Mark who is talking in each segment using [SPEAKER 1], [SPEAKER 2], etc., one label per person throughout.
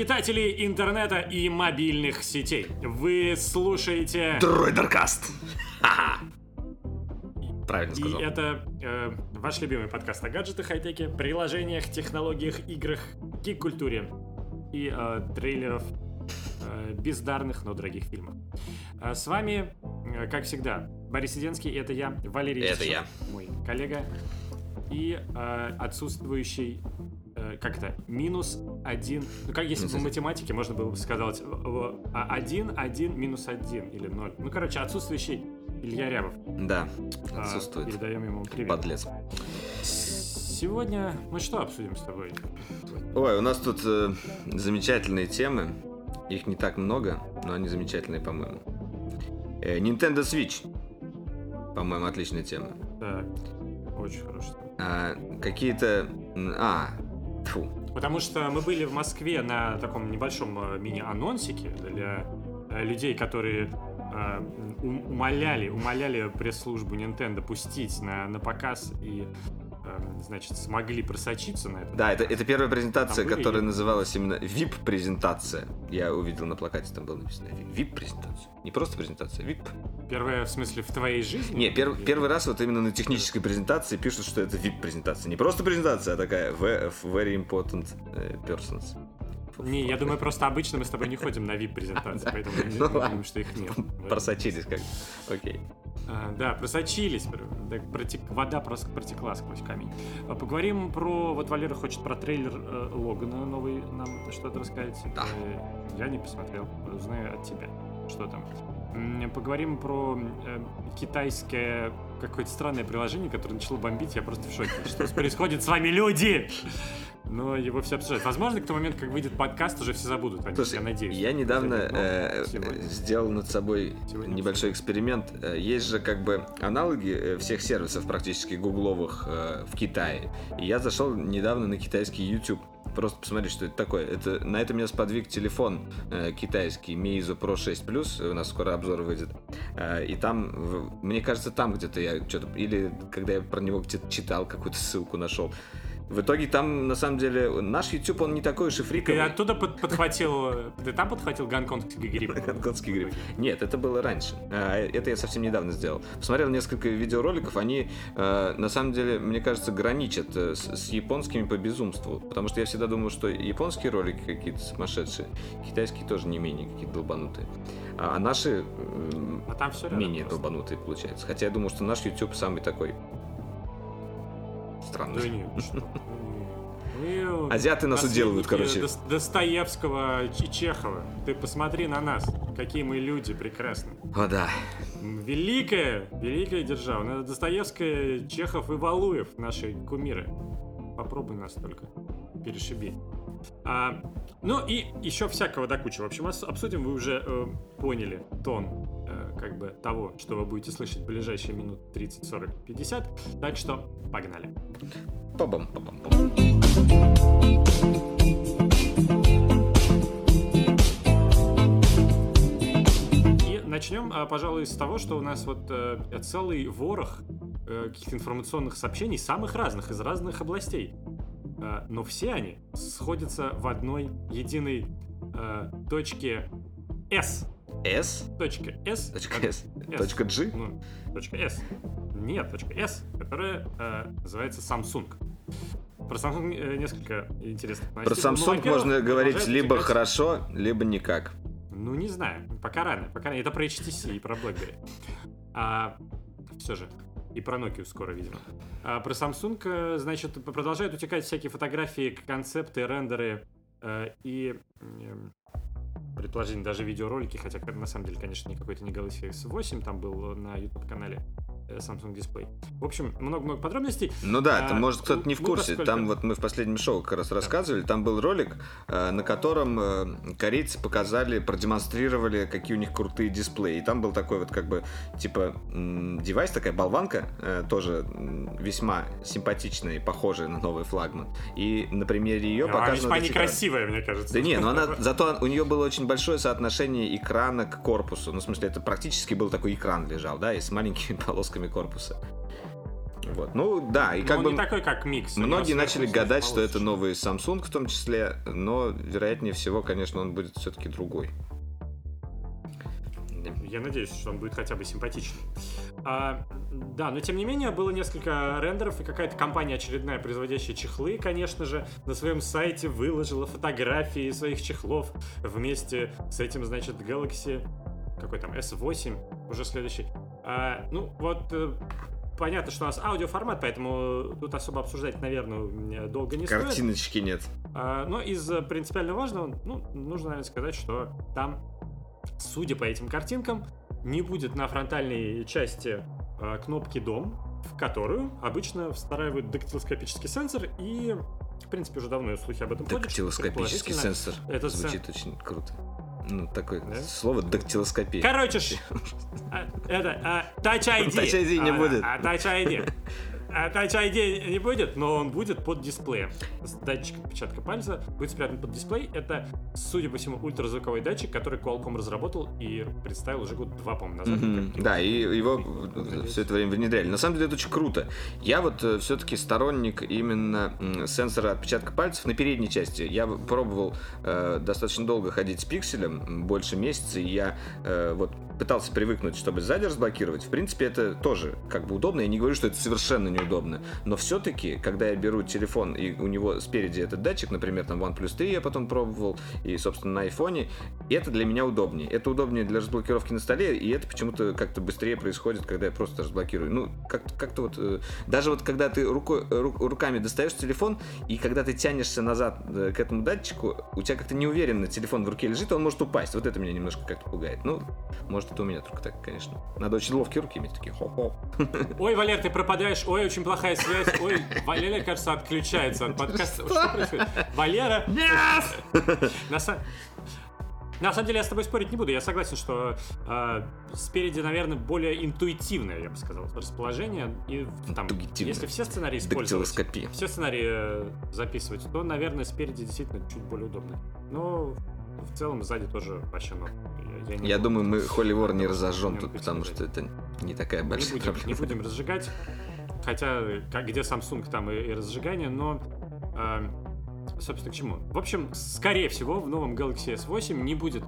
[SPEAKER 1] Обитатели интернета и мобильных сетей. Вы слушаете...
[SPEAKER 2] Дроидеркаст. Правильно
[SPEAKER 1] И
[SPEAKER 2] сказал.
[SPEAKER 1] это э, ваш любимый подкаст о гаджетах, хай-теке, приложениях, технологиях, играх, гик-культуре и э, трейлеров э, бездарных, но дорогих фильмов. А с вами, э, как всегда, Борис Сиденский, это я, Валерий
[SPEAKER 2] Это
[SPEAKER 1] Ильичев,
[SPEAKER 2] я.
[SPEAKER 1] мой коллега, и э, отсутствующий, э, как это, минус один, ну как если бы в математике можно было бы сказать, в- в- а, один, один, минус один или ноль. Ну, короче, отсутствующий Илья Рябов.
[SPEAKER 2] Да,
[SPEAKER 1] А,
[SPEAKER 2] отсутствует.
[SPEAKER 1] Передаем ему привет.
[SPEAKER 2] Подлец.
[SPEAKER 1] Сегодня мы что обсудим с тобой?
[SPEAKER 2] Ой, у нас тут э, замечательные темы. Их не так много, но они замечательные, по-моему. Э, Nintendo Switch. По-моему, отличная тема.
[SPEAKER 1] Так, очень хорошо.
[SPEAKER 2] А, какие-то... А, тьфу.
[SPEAKER 1] Потому что мы были в Москве на таком небольшом э, мини-анонсике для э, людей, которые э, ум- умоляли, умоляли пресс-службу Nintendo пустить на, на показ и, значит, смогли просочиться на это.
[SPEAKER 2] Да, это, это первая презентация,
[SPEAKER 1] Там были
[SPEAKER 2] которая
[SPEAKER 1] и-
[SPEAKER 2] называлась именно VIP-презентация. Я увидел на плакате, там было написано VIP-презентация. Не просто презентация, VIP.
[SPEAKER 1] Первое, в смысле, в твоей жизни?
[SPEAKER 2] Не, пер-
[SPEAKER 1] Или-
[SPEAKER 2] первый раз вот именно на технической презентации пишут, что это VIP-презентация. Не просто презентация, а такая Very Important э, Persons.
[SPEAKER 1] Не, я думаю, просто обычно мы с тобой не ходим на VIP-презентации, поэтому мы
[SPEAKER 2] Ну
[SPEAKER 1] думаем, что их нет.
[SPEAKER 2] Просочились как Окей.
[SPEAKER 1] А, Да, просочились. вода прос- протекла сквозь камень. А, Поговорим про... Вот Валера хочет про трейлер э, Логана новый нам что-то рассказать.
[SPEAKER 2] Да.
[SPEAKER 1] Э, Я не посмотрел. Узнаю от тебя. Что там? Поговорим про э, китайское какое-то странное приложение, которое начало бомбить. Я просто в шоке. Что происходит с вами, люди? Но его все обсуждают. Возможно, к тому моменту, как выйдет подкаст, уже все забудут. о
[SPEAKER 2] Слушай,
[SPEAKER 1] я надеюсь.
[SPEAKER 2] я недавно
[SPEAKER 1] Но
[SPEAKER 2] э, сделал над собой
[SPEAKER 1] Сегодня
[SPEAKER 2] небольшой эксперимент. Э, Есть же как бы аналоги э, всех сервисов практически гугловых э, в Китае. И я зашел недавно на китайский YouTube. Просто посмотреть, что это такое. Это, на это меня сподвиг телефон э, китайский Meizu Pro 6 Plus. У нас скоро обзор выйдет. Э, и там, в- мне кажется, там где-то я что-то... Или когда я про него где-то читал, какую-то ссылку нашел. В итоге там, на самом деле, наш YouTube, он не такой уж и
[SPEAKER 1] Ты
[SPEAKER 2] фриковый.
[SPEAKER 1] оттуда под- подхватил... Ты там подхватил гонконгский грипп?
[SPEAKER 2] Гонконгский грипп. Нет, это было раньше. А, Это я совсем недавно сделал. Посмотрел несколько видеороликов, они э, на самом деле, мне кажется, граничат э, с, японскими по безумству. Потому что я всегда думал, что японские ролики какие-то сумасшедшие, китайские тоже не менее какие-то долбанутые. А а наши
[SPEAKER 1] А там все
[SPEAKER 2] менее долбанутые получается. Хотя я думал, что наш YouTube самый такой странный.
[SPEAKER 1] Да нет, ну что? Ну,
[SPEAKER 2] Азиаты нас уделывают,
[SPEAKER 1] наследники
[SPEAKER 2] короче.
[SPEAKER 1] Дос- Достоевского и Чехова. Ты посмотри на нас, какие мы люди прекрасные.
[SPEAKER 2] О, да.
[SPEAKER 1] Великая, великая держава. Надо Достоевская, Чехов и Валуев, наши кумиры. Попробуй нас только. Перешиби. А, ну и еще всякого до кучи. В общем, обсудим, вы уже э, поняли тон э, как бы того, что вы будете слышать в ближайшие минут 30, 40, 50. Так что погнали.
[SPEAKER 2] Пабам, пабам, пабам.
[SPEAKER 1] И начнем, а, пожалуй, с того, что у нас вот э, целый ворох э, каких-то информационных сообщений самых разных, из разных областей. Э, но все они сходятся в одной единой точке S.
[SPEAKER 2] S?
[SPEAKER 1] Точка S.
[SPEAKER 2] Точка S.
[SPEAKER 1] S.
[SPEAKER 2] Точка G?
[SPEAKER 1] Ну, точка S. Нет, точка S, которая э, называется Samsung. Про Samsung э, несколько интересных
[SPEAKER 2] Про
[SPEAKER 1] новостей. Ну,
[SPEAKER 2] Samsung
[SPEAKER 1] во-первых,
[SPEAKER 2] можно говорить либо
[SPEAKER 1] утекать-
[SPEAKER 2] хорошо, либо никак.
[SPEAKER 1] Ну, не знаю. Пока рано. Пока рано. Это про HTC и про BlackBerry. А все же. И про Nokia скоро, видимо. А про Samsung, э, значит, продолжают утекать всякие фотографии, концепты, рендеры э, и предположительно даже видеоролики, хотя на самом деле, конечно, не какой-то не Galaxy S8 там был на YouTube-канале Samsung Display. В общем, много-много подробностей.
[SPEAKER 2] Ну да,
[SPEAKER 1] А,
[SPEAKER 2] это может кто-то
[SPEAKER 1] ну,
[SPEAKER 2] не в
[SPEAKER 1] ну,
[SPEAKER 2] курсе.
[SPEAKER 1] поскольку-
[SPEAKER 2] Там вот мы в последнем шоу как раз рассказывали, там был ролик, э, на котором э, корейцы показали, продемонстрировали, какие у них крутые дисплеи. И там был такой вот как бы типа девайс, такая болванка, э, тоже весьма симпатичная и похожая на новый флагман. И на примере ее
[SPEAKER 1] Она
[SPEAKER 2] показано...
[SPEAKER 1] весьма
[SPEAKER 2] эти экраны.
[SPEAKER 1] некрасивая, мне кажется.
[SPEAKER 2] Да не, но она, зато у нее было очень большое соотношение экрана к корпусу. Ну, в смысле, это практически был такой экран лежал, да, и с маленькими полосками корпуса. Вот. Ну да, и как
[SPEAKER 1] он
[SPEAKER 2] бы
[SPEAKER 1] не такой, как микс.
[SPEAKER 2] многие начали гадать, что
[SPEAKER 1] получше.
[SPEAKER 2] это новый Samsung в том числе, но вероятнее всего, конечно, он будет все-таки другой.
[SPEAKER 1] Я надеюсь, что он будет хотя бы симпатичный. А, да, но тем не менее было несколько рендеров, и какая-то компания очередная, производящая чехлы, конечно же, на своем сайте выложила фотографии своих чехлов вместе с этим, значит, Galaxy какой там S8, уже следующий. А, ну, вот э, понятно, что у нас аудиоформат, поэтому тут особо обсуждать, наверное, долго не стоит.
[SPEAKER 2] Картиночки нет.
[SPEAKER 1] А, Но из э, принципиально важного, ну, нужно, наверное, сказать, что там, судя по этим картинкам, не будет на фронтальной части а, кнопки «Дом», в которую обычно встраивают дактилоскопический сенсор, и, в принципе, уже давно слухи об этом ходят.
[SPEAKER 2] Дактилоскопический сенсор.
[SPEAKER 1] это
[SPEAKER 2] Звучит очень круто. Ну, такое
[SPEAKER 1] Да?
[SPEAKER 2] слово дактилоскопия.
[SPEAKER 1] Короче, а, это, а, Touch ID.
[SPEAKER 2] Touch ID не
[SPEAKER 1] А,
[SPEAKER 2] будет.
[SPEAKER 1] а, Touch ID. А Touch ID не будет, но он будет под дисплеем. С датчиком отпечатка пальца будет спрятан под дисплей. Это, судя по всему, ультразвуковой датчик, который Qualcomm разработал и представил уже год два, по-моему, назад.
[SPEAKER 2] Мгм. Да, и его все это время внедряли. На самом деле это очень круто. Я вот все-таки сторонник именно сенсора отпечатка пальцев на передней части. Я пробовал э, достаточно долго ходить с пикселем, больше месяца, и я э, вот пытался привыкнуть, чтобы сзади разблокировать. В принципе, это тоже как бы удобно. Я не говорю, что это совершенно неудобно. Но все-таки, когда я беру телефон, и у него спереди этот датчик, например, там OnePlus 3 я потом пробовал, и, собственно, на айфоне, это для меня удобнее. Это удобнее для разблокировки на столе, и это почему-то как-то быстрее происходит, когда я просто разблокирую. Ну, как- как-то вот... э, Даже вот когда ты рукой, ру- руками достаешь телефон, и когда ты тянешься назад э, к этому датчику, у тебя как-то неуверенно телефон в руке лежит, он может упасть. Вот это меня немножко как-то пугает. Ну, может, это у меня только так, конечно. Надо очень ловкие руки иметь, такие хо-хо.
[SPEAKER 1] Ой, Валер, ты пропадаешь. Ой, очень плохая связь. Ой, Валера, кажется, отключается от подкаста. Что происходит? Валера... На са- на самом деле я с тобой спорить не буду. Я согласен, что э, спереди, наверное, более интуитивное, я бы сказал, расположение. И там, если все сценарии использовать, все сценарии э, записывать, то, наверное, спереди действительно чуть более удобно. Но в целом сзади тоже вообще норм. Я, не
[SPEAKER 2] Я
[SPEAKER 1] буду
[SPEAKER 2] думаю, мы Холли Вор не
[SPEAKER 1] Не
[SPEAKER 2] разожжем тут, потому что это не такая
[SPEAKER 1] не
[SPEAKER 2] большая
[SPEAKER 1] будем,
[SPEAKER 2] проблема.
[SPEAKER 1] не будем разжигать. Хотя, как, где Samsung, там и, и разжигание, но... э, собственно, к чему? В общем, скорее всего, в новом Galaxy S8 не будет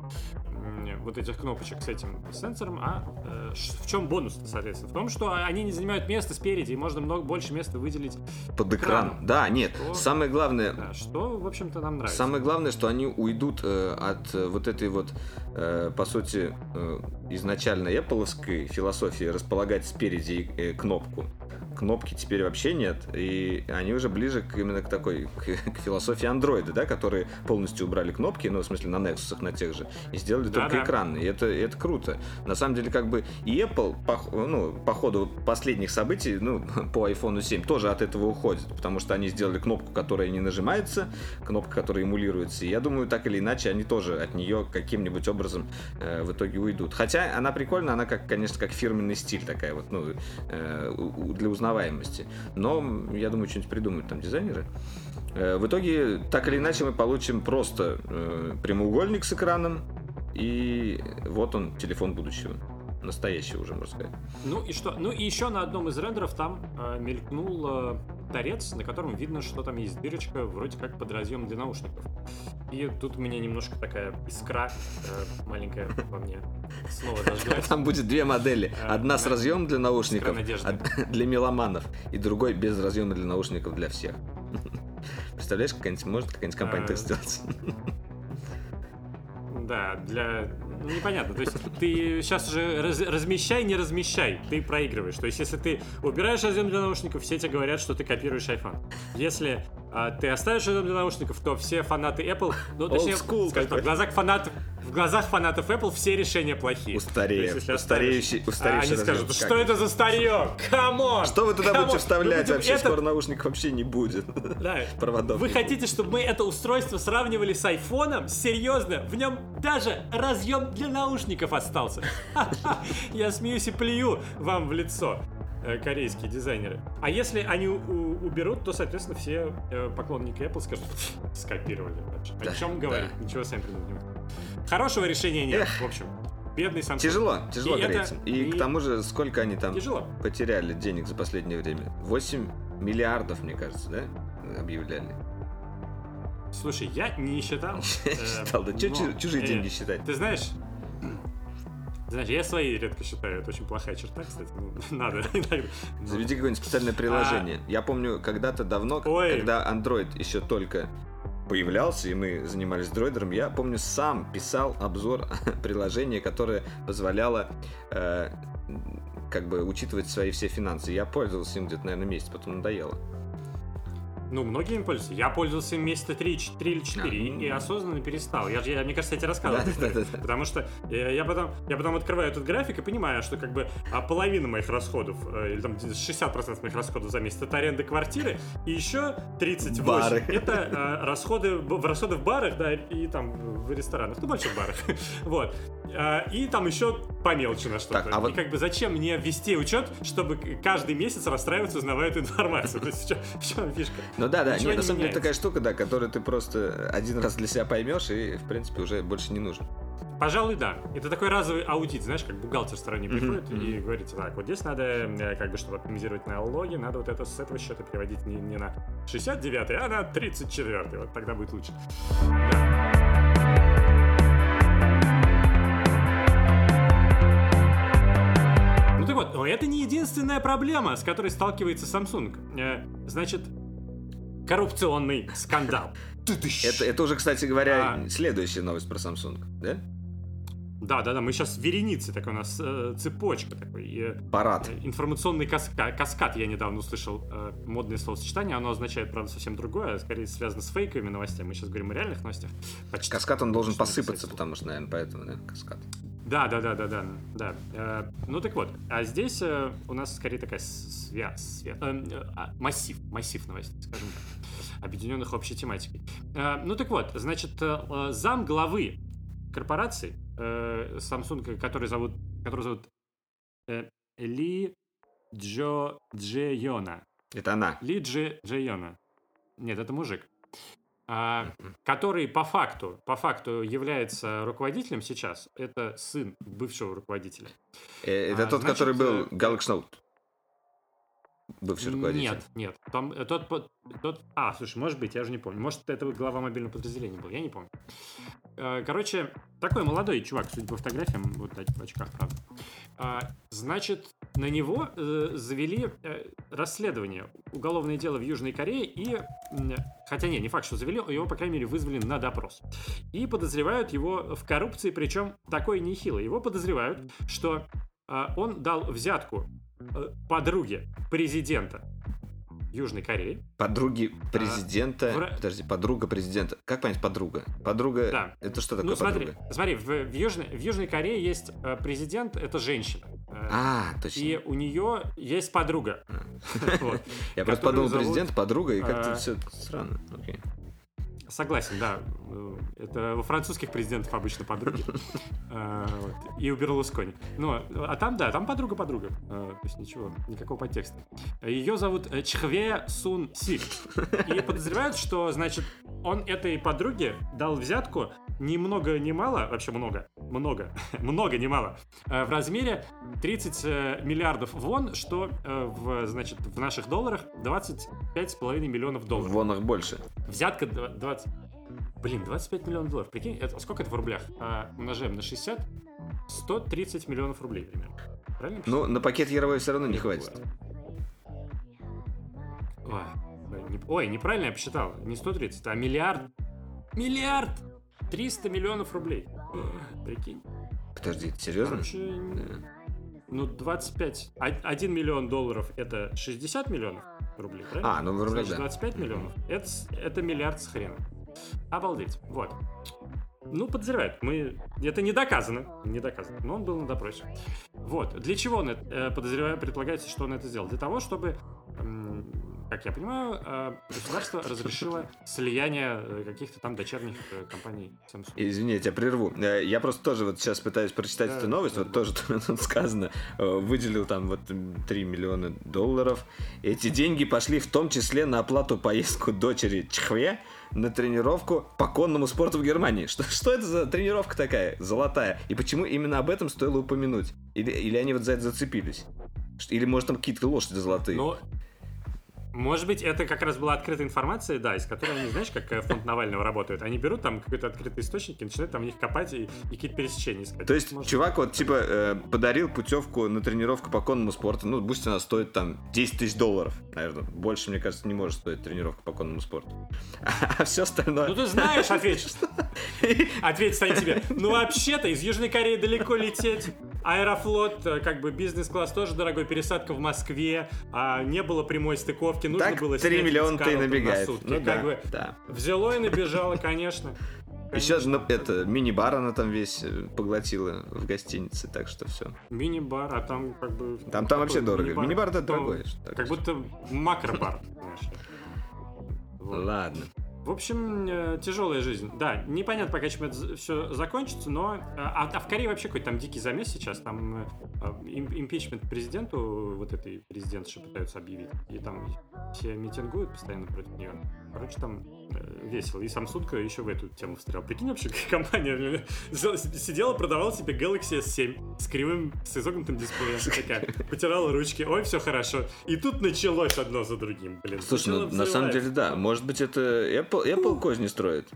[SPEAKER 1] вот этих кнопочек с этим сенсором, а э, в чем бонус, соответственно? В том, что они не занимают место спереди, и можно много больше места выделить,
[SPEAKER 2] Под экран.
[SPEAKER 1] экраном.
[SPEAKER 2] Да, нет.
[SPEAKER 1] Что?
[SPEAKER 2] Самое главное,
[SPEAKER 1] да, что, в общем-то, нам нравится.
[SPEAKER 2] Самое главное, что они уйдут э, от э, вот этой вот, э, по сути, э, изначально Apple философии располагать спереди э, кнопку. Кнопки теперь вообще нет, и они уже ближе к, именно к такой, к, к философии андроида, да, которые полностью убрали кнопки, ну, в смысле, на Nexus, на тех же, и сделали только
[SPEAKER 1] Да-да.
[SPEAKER 2] экраны, и это, это круто. На самом деле, как бы и Apple, по, ну, по ходу последних событий, ну, по iPhone 7 тоже от этого уходит, потому что они сделали кнопку, которая не нажимается, кнопка, которая эмулируется. И я думаю, так или иначе, они тоже от нее каким-нибудь образом э, в итоге уйдут. Хотя она прикольная, она, как, конечно, как фирменный стиль такая вот, ну, э, для узнаваемости. Но, я думаю, что-нибудь придумают там дизайнеры. Э, в итоге, так или иначе, мы получим просто э, прямоугольник с экраном, и вот он, телефон будущего. Настоящий уже, можно сказать.
[SPEAKER 1] Ну и что? Ну и еще на одном из рендеров там э, мелькнул э, торец, на котором видно, что там есть дырочка, вроде как под разъем для наушников. И тут у меня немножко такая искра э, маленькая во мне снова зажглась.
[SPEAKER 2] Там будет две модели.
[SPEAKER 1] А,
[SPEAKER 2] Одна с разъемом для наушников для меломанов, и другой без разъема для наушников для всех. Представляешь, какая-нибудь может какая-нибудь компания так сделать?
[SPEAKER 1] Да, для... Ну, непонятно. То есть ты сейчас уже раз- размещай, не размещай. Ты проигрываешь. То есть если ты убираешь разъем для наушников, все тебе говорят, что ты копируешь iPhone. Если ты оставишь разъем для наушников, то все фанаты Apple... Ну, точнее,
[SPEAKER 2] school
[SPEAKER 1] скажем так, в глазах фанатов... В глазах фанатов Apple все решения плохие. Если
[SPEAKER 2] Устареющий-
[SPEAKER 1] а Они скажут,
[SPEAKER 2] разъем.
[SPEAKER 1] что
[SPEAKER 2] Как?
[SPEAKER 1] это за старье? Come on!
[SPEAKER 2] Что вы туда
[SPEAKER 1] Come on!
[SPEAKER 2] будете вставлять?
[SPEAKER 1] Мы будем
[SPEAKER 2] Вообще
[SPEAKER 1] это-
[SPEAKER 2] скоро наушников вообще не будет.
[SPEAKER 1] Да.
[SPEAKER 2] Проводов.
[SPEAKER 1] Вы хотите, чтобы мы это устройство сравнивали с айфоном? Серьезно? В нем даже разъем для наушников остался. Я смеюсь и плюю вам в лицо, корейские дизайнеры. А если они уберут, то, соответственно, все э, поклонники Apple скажут, скопировали. вообще. О
[SPEAKER 2] Да,
[SPEAKER 1] чем
[SPEAKER 2] да.
[SPEAKER 1] говорить? Ничего сами придумать не могут. Хорошего решения нет,
[SPEAKER 2] Эх.
[SPEAKER 1] в общем. Бедный Samsung.
[SPEAKER 2] Тяжело, тяжело
[SPEAKER 1] И это-
[SPEAKER 2] греться. И,
[SPEAKER 1] и-
[SPEAKER 2] к тому же, сколько они там
[SPEAKER 1] Тяжело.
[SPEAKER 2] потеряли денег за последнее время? 8 миллиардов, мне кажется, да? Объявляли.
[SPEAKER 1] Слушай, я не считал. э,
[SPEAKER 2] Считал, да. Чужие
[SPEAKER 1] э,
[SPEAKER 2] деньги считать?
[SPEAKER 1] Ты знаешь, знаешь, я свои редко считаю. Это очень плохая черта, кстати. Ну, надо
[SPEAKER 2] Заведи какое-нибудь специальное приложение. Я помню, когда-то давно,
[SPEAKER 1] А. Ой.
[SPEAKER 2] когда Android еще только появлялся, и мы занимались дроидером, я помню, сам писал обзор приложения, которое позволяло э, как бы учитывать свои все финансы. Я пользовался им где-то, наверное, месяц, потом надоело.
[SPEAKER 1] Ну, многие им пользуются. Я пользовался им месяца 3, 3 или 4
[SPEAKER 2] А,
[SPEAKER 1] и,
[SPEAKER 2] ну.
[SPEAKER 1] и осознанно перестал. Я, я, мне кажется, я тебе рассказывал. Потому что я потом, я потом открываю этот график и понимаю, что как бы а, половина моих расходов, э, или там 60% моих расходов за месяц это аренда квартиры, и еще 38
[SPEAKER 2] Бары.
[SPEAKER 1] это э, расходы, в расходы в барах, да, и там в ресторанах, ну, больших барах. Вот. А, И там еще по мелочи на что-то.
[SPEAKER 2] Так, а вот-
[SPEAKER 1] И как бы зачем мне вести учет, чтобы каждый месяц расстраиваться, узнавая эту информацию? То есть в в чем фишка?
[SPEAKER 2] Ну да, да,
[SPEAKER 1] Ничего
[SPEAKER 2] нет, на самом деле такая штука, да, которую ты просто один раз для себя поймешь и, в принципе, уже больше не нужен.
[SPEAKER 1] Пожалуй, да. Это такой разовый аудит, знаешь, как бухгалтер стороне
[SPEAKER 2] Мгм,
[SPEAKER 1] приходит и говорит, так, вот здесь надо, э, как бы, чтобы оптимизировать налоги, надо вот это с этого счета переводить не, не на 69 а на 34 Вот тогда будет лучше. Ну но это не единственная проблема, с которой сталкивается Samsung. Э, Значит, коррупционный скандал.
[SPEAKER 2] Это, это уже, кстати говоря,
[SPEAKER 1] А.
[SPEAKER 2] следующая новость про Samsung, да?
[SPEAKER 1] Да, да, да, мы сейчас вереницы, такой у нас э, цепочка такой. э,
[SPEAKER 2] Парад.
[SPEAKER 1] Э, Информационный каска- каскад, я недавно услышал э, модное словосочетание, оно означает, правда, совсем другое, а скорее связано с фейковыми новостями. Мы сейчас говорим о реальных новостях. Почти.
[SPEAKER 2] Каскад, он должен посыпаться, потому что, наверное, поэтому, да, каскад.
[SPEAKER 1] Да, да, да, да, да, да. Э, ну так вот, а здесь э, у нас скорее такая свя- свя- э, а, массив, массив новостей, скажем так, объединенных общей тематикой. Ну так вот, значит, зам главы корпорации Samsung, который зовут, который зовут Ли Джо Джейона.
[SPEAKER 2] Это она.
[SPEAKER 1] Ли Джи Джейона. Нет, это мужик. А, который по факту, по факту является руководителем сейчас. Это сын бывшего руководителя.
[SPEAKER 2] Э, Это
[SPEAKER 1] А,
[SPEAKER 2] тот,
[SPEAKER 1] значит,
[SPEAKER 2] который был
[SPEAKER 1] э,
[SPEAKER 2] Галакшноут. Бывший руководитель.
[SPEAKER 1] Нет, нет. Там, э, тот, тот... А, слушай, может быть, я уже не помню. Может, это глава мобильного подразделения был, я не помню. Э, Короче, такой молодой чувак, судя по фотографиям, вот в очках, правда. А, Значит, на него э, завели э, расследование, уголовное дело в Южной Корее, и, хотя не, не факт, что завели, его, по крайней мере, вызвали на допрос. И подозревают его в коррупции, причем такой нехилой. Его подозревают, что он дал взятку подруге президента Южной Кореи.
[SPEAKER 2] Подруги президента.
[SPEAKER 1] А, в-
[SPEAKER 2] Подожди, подруга президента. Как понять подруга? Подруга.
[SPEAKER 1] Да.
[SPEAKER 2] Это что такое
[SPEAKER 1] ну, смотри,
[SPEAKER 2] подруга?
[SPEAKER 1] смотри, в, в Южной, в Южной Корее есть э, президент, это женщина. Э,
[SPEAKER 2] А, точно.
[SPEAKER 1] И у нее есть подруга. Вот.
[SPEAKER 2] Я просто подумал, президент, подруга, и как-то
[SPEAKER 1] а,
[SPEAKER 2] все странно.
[SPEAKER 1] Согласен, да. Это во французских президентов обычно подруги. Э. И у Берлускони. Ну, а там, да, там подруга-подруга. Э, То есть ничего, никакого подтекста. Ее зовут э, Чхве Сун Сик. И подозревают, что, значит, он этой подруге дал взятку ни много ни мало, вообще много, много, много не мало, э, в размере 30 э, миллиардов вон, что э, в, значит, в наших долларах 25,5 миллионов
[SPEAKER 2] В
[SPEAKER 1] долларов.
[SPEAKER 2] вонах больше.
[SPEAKER 1] Взятка два- 20... Блин, 25 миллионов долларов. Прикинь, это, сколько это в рублях? А, умножаем на 60. 130 миллионов рублей примерно. Правильно?
[SPEAKER 2] Ну, на пакет Яровой все равно не хватит.
[SPEAKER 1] Ой, не- ой, неправильно я посчитал. Не 130, а миллиард. Миллиард! 300 миллионов рублей. Прикинь.
[SPEAKER 2] Подожди, серьезно?
[SPEAKER 1] Короче,
[SPEAKER 2] Да.
[SPEAKER 1] ну 25. 1 миллион долларов это 60 миллионов рублей, правильно?
[SPEAKER 2] А, ну в рублях, да.
[SPEAKER 1] 25 миллионов. Это, это миллиард с хреном. Обалдеть. Вот. Ну, подозревают. Мы... Это не доказано. Не доказано. Но он был на допросе. Вот. Для чего он это, э, подозреваю, предполагается, что он это сделал? Для того, чтобы, как я понимаю, э, государство разрешило слияние э, каких-то там дочерних э, компаний Samsung.
[SPEAKER 2] Извини, я тебя прерву. Я просто тоже вот сейчас пытаюсь прочитать
[SPEAKER 1] Да,
[SPEAKER 2] эту новость,
[SPEAKER 1] да,
[SPEAKER 2] вот
[SPEAKER 1] да.
[SPEAKER 2] тоже тут сказано, выделил там вот м, 3 миллиона долларов. Эти деньги пошли в том числе на оплату поездку дочери Чхве на тренировку по конному спорту в Германии. Что, что это за тренировка такая золотая? И почему именно об этом стоило упомянуть? Или, или они вот за это зацепились? Или, может, там какие-то лошади золотые?
[SPEAKER 1] Ну, может быть, это как раз была открытая информация, да, из которой они, знаешь, как э, фонд Навального работает. Они берут там какой-то открытый источник и начинают там в них копать и, и какие-то пересечения искать.
[SPEAKER 2] То есть,
[SPEAKER 1] Может,
[SPEAKER 2] чувак вот, типа, э, подарил путевку на тренировку по конному спорту. Ну, пусть она стоит там 10 тысяч долларов, наверное. Больше, мне кажется, не может стоить тренировка по конному спорту. А все остальное...
[SPEAKER 1] Ну ты знаешь, ответишь. Ответит станет тебе. Ну вообще-то из Южной Кореи далеко лететь. Аэрофлот, э, как бы бизнес-класс тоже дорогой, пересадка в Москве, а не было прямой стыковки, нужно
[SPEAKER 2] Так
[SPEAKER 1] было
[SPEAKER 2] 3
[SPEAKER 1] снять
[SPEAKER 2] миллиона ты
[SPEAKER 1] на
[SPEAKER 2] набегает.
[SPEAKER 1] сутки.
[SPEAKER 2] Ну
[SPEAKER 1] как
[SPEAKER 2] да,
[SPEAKER 1] бы
[SPEAKER 2] да.
[SPEAKER 1] взяло и набежало, конечно.
[SPEAKER 2] И сейчас ну, это мини-бар она там весь э, поглотила в гостинице, так что все.
[SPEAKER 1] Мини-бар, а там как бы...
[SPEAKER 2] Там, там вообще дорого. Мини-бар это
[SPEAKER 1] Ну,
[SPEAKER 2] дорогой.
[SPEAKER 1] Как
[SPEAKER 2] что-
[SPEAKER 1] будто макро-бар.
[SPEAKER 2] Ладно.
[SPEAKER 1] В общем, э, тяжелая жизнь. Да, непонятно пока, чем это все закончится, но... э, А, а в Корее вообще какой-то там дикий замес сейчас. Там э, им- импичмент президенту, вот этой президентши пытаются объявить. И там все митингуют постоянно против нее. Короче, там весело. И Samsung еще в эту тему встрял. Прикинь, вообще, компания э, сидела, продавала себе Galaxy S7 с кривым, с изогнутым дисплеем. Такая, потирала ручки. Ой, все хорошо. И тут началось одно за другим, блин.
[SPEAKER 2] Слушай, ну, на самом деле, да. Может быть, это Apple, Apple козни строит.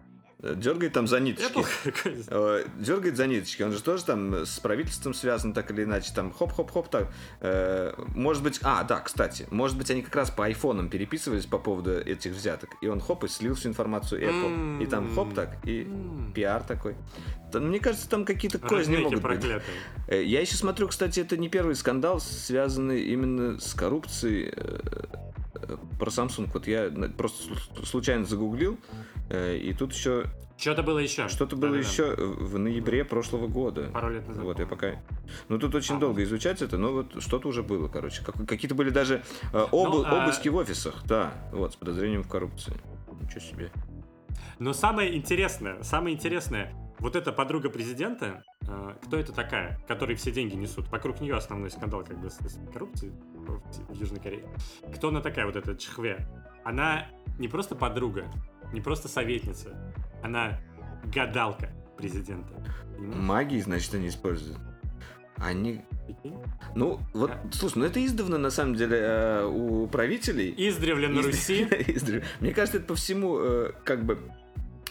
[SPEAKER 2] Дергает там за ниточки. Э, Дергает за ниточки. Он же тоже там с правительством связан так или иначе. Там хоп-хоп-хоп так. Э, Может быть... А, да, кстати. Может быть, они как раз по айфонам переписывались по поводу этих взяток. И он хоп и слил всю информацию Apple. И там хоп так. И
[SPEAKER 1] М.
[SPEAKER 2] пиар такой. Мне кажется, там какие-то козни могут быть.
[SPEAKER 1] проклятые.
[SPEAKER 2] Э, Я еще смотрю, кстати, это не первый скандал, связанный именно с коррупцией э, э, про Samsung. Вот я просто слу- случайно загуглил, э, и тут еще
[SPEAKER 1] Что-то было еще.
[SPEAKER 2] что-то было
[SPEAKER 1] Да-да-да.
[SPEAKER 2] еще в ноябре прошлого года.
[SPEAKER 1] Пару лет назад.
[SPEAKER 2] Вот, я пока... Ну, тут очень
[SPEAKER 1] А.
[SPEAKER 2] долго изучать это, но вот что-то уже было, короче. Как- Какие-то были даже э, обы-
[SPEAKER 1] Ну, а-
[SPEAKER 2] обыски в офисах, да, вот, с подозрением в коррупции. Ничего себе.
[SPEAKER 1] Но самое интересное, самое интересное, вот эта подруга президента, э, кто это такая, которой все деньги несут? Вокруг нее основной скандал как бы с, с коррупцией в, в Южной Корее. Кто она такая, вот эта Чхве? Она не просто подруга, не просто советница, она гадалка президента. Понимаешь?
[SPEAKER 2] Магии, значит, они используют. Они... Ну, вот,
[SPEAKER 1] А.
[SPEAKER 2] слушай, ну это издавна, на самом деле, э, у правителей...
[SPEAKER 1] Издревле на Руси.
[SPEAKER 2] издрев- Мне кажется, это по всему, э, как бы...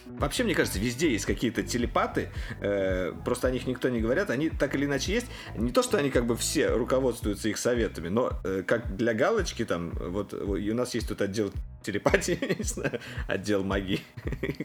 [SPEAKER 2] Вообще, мне кажется, везде есть какие-то телепаты, э, просто о них никто не говорят, они так или иначе есть. Не то, что они как бы все руководствуются их советами, но э, как для галочки там, вот, и у нас есть тут отдел телепатии, не знаю, отдел магии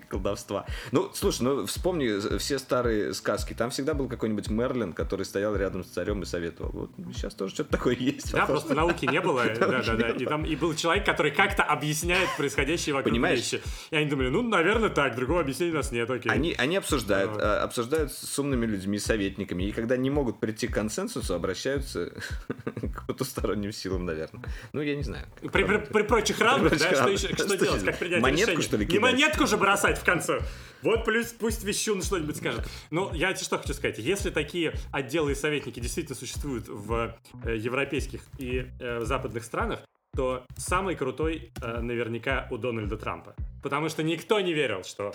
[SPEAKER 2] колдовства. Ну, слушай, ну вспомни все старые сказки, там всегда был какой-нибудь Мерлин, который стоял рядом с царем и советовал. Вот сейчас тоже что-то такое есть.
[SPEAKER 1] Да, просто науки не было, да,
[SPEAKER 2] Науки
[SPEAKER 1] да, да.
[SPEAKER 2] не
[SPEAKER 1] И там и был человек, который как-то объясняет происходящие вокруг
[SPEAKER 2] Понимаешь?
[SPEAKER 1] вещи. И они думали, ну, наверное, так, другого объяснения у нас нет, окей.
[SPEAKER 2] Они, они обсуждают, а, обсуждают с умными людьми, советниками, и когда не могут прийти к консенсусу, обращаются к потусторонним силам, наверное. Ну, я не знаю.
[SPEAKER 1] При, при- при прочих равных, да, что, еще, что,
[SPEAKER 2] Что
[SPEAKER 1] делать, как принять
[SPEAKER 2] Монетку,
[SPEAKER 1] решение?
[SPEAKER 2] что ли,
[SPEAKER 1] Не
[SPEAKER 2] кидать?
[SPEAKER 1] монетку же бросать в конце. Вот плюс пусть вещун что-нибудь скажет. Ну, я тебе что хочу сказать. Если такие отделы и советники действительно существуют в э, европейских и э, западных странах, то самый крутой э, наверняка у Дональда Трампа. Потому что никто не верил, что,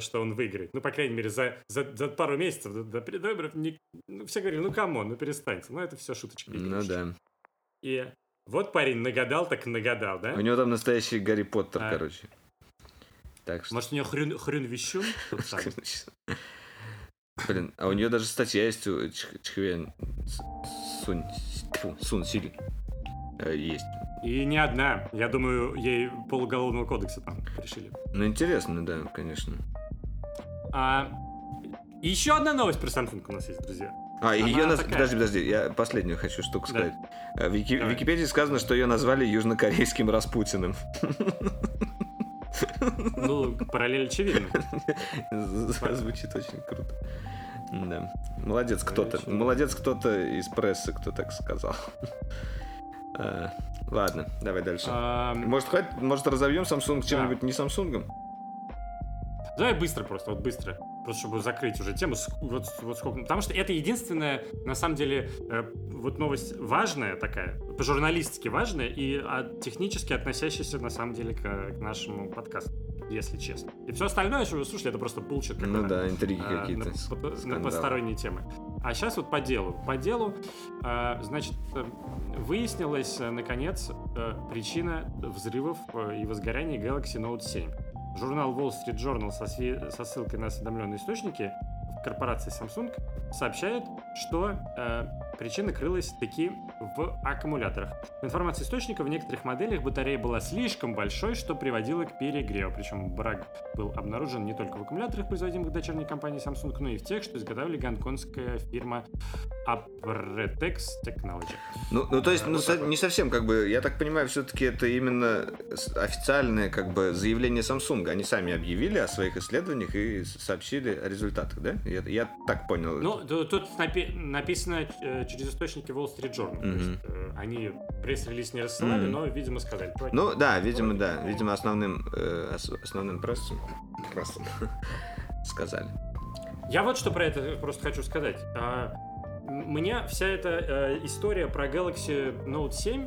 [SPEAKER 1] что он выиграет. Ну, по крайней мере, за, за, за пару месяцев до, до перед выборов ни- ну, все говорили, ну, come on, ну, перестаньте. Ну, это все шуточки.
[SPEAKER 2] Ну да.
[SPEAKER 1] И вот парень нагадал, так нагадал, да?
[SPEAKER 2] У него там настоящий Гарри Поттер,
[SPEAKER 1] А.
[SPEAKER 2] короче. Так что...
[SPEAKER 1] Может, у него хрюн, хрюн вещун?
[SPEAKER 2] Блин, а у нее даже статья есть у Чх- Чхве С- Сунь, тьфу, Сун Силь. Э, Есть.
[SPEAKER 1] И не одна. Я думаю, ей полуголовного кодекса там решили.
[SPEAKER 2] Ну, интересно, да, конечно.
[SPEAKER 1] А, еще одна новость про Samsung у нас есть, друзья.
[SPEAKER 2] А,
[SPEAKER 1] Она
[SPEAKER 2] ее наз...
[SPEAKER 1] такая.
[SPEAKER 2] Подожди, подожди, я последнюю хочу штуку
[SPEAKER 1] Да.
[SPEAKER 2] сказать. Э, В, Вики- в. Википедии сказано, что ее назвали южнокорейским Распутиным.
[SPEAKER 1] Ну, параллель очевидна.
[SPEAKER 2] Звучит очень круто. Да. Молодец кто-то. Молодец кто-то из прессы, кто так сказал. А, Ладно, давай дальше.
[SPEAKER 1] А,
[SPEAKER 2] Может, хоть, может разовьем Samsung чем-нибудь не Samsung?
[SPEAKER 1] Давай быстро просто, вот быстро. Просто чтобы закрыть уже тему. Вот, вот сколько... Потому что это единственная, на самом деле, э, вот новость важная такая, по-журналистски важная и а, технически относящаяся, на самом деле, к, к нашему подкасту. если честно. И все остальное, что вы слушали, это просто булчит.
[SPEAKER 2] Ну да, интриги а, какие-то.
[SPEAKER 1] На, на посторонние темы. А сейчас вот по делу. По делу, а, значит, э, выяснилась, э, наконец, э, причина взрывов и возгорания Galaxy Note 7. Журнал Wall Street Journal со, со ссылкой на осведомленные источники корпорации Samsung сообщает, что э, причина крылась таки в аккумуляторах. По информации источника, в некоторых моделях батарея была слишком большой, что приводило к перегреву. Причем брак был обнаружен не только в аккумуляторах, производимых дочерней компанией Samsung, но и в тех, что изготавливали гонконгская фирма Apretex Technology.
[SPEAKER 2] Ну, ну то есть, ну, со- не совсем, как бы, я так понимаю, все-таки это именно официальное, как бы, заявление Samsung. Они сами объявили о своих исследованиях и сообщили о результатах, да? Я, я так понял.
[SPEAKER 1] Ну, тут напи- написано э, через источники Wall Street Journal. Mm-hmm. То есть, э, они пресс-релиз не рассылали, mm-hmm. но, видимо, сказали.
[SPEAKER 2] Ну, да, видимо, да. Видимо, основным, э, основным прессом, прессом сказали.
[SPEAKER 1] Я вот что про это просто хочу сказать. А, меня вся эта э, история про Galaxy Note 7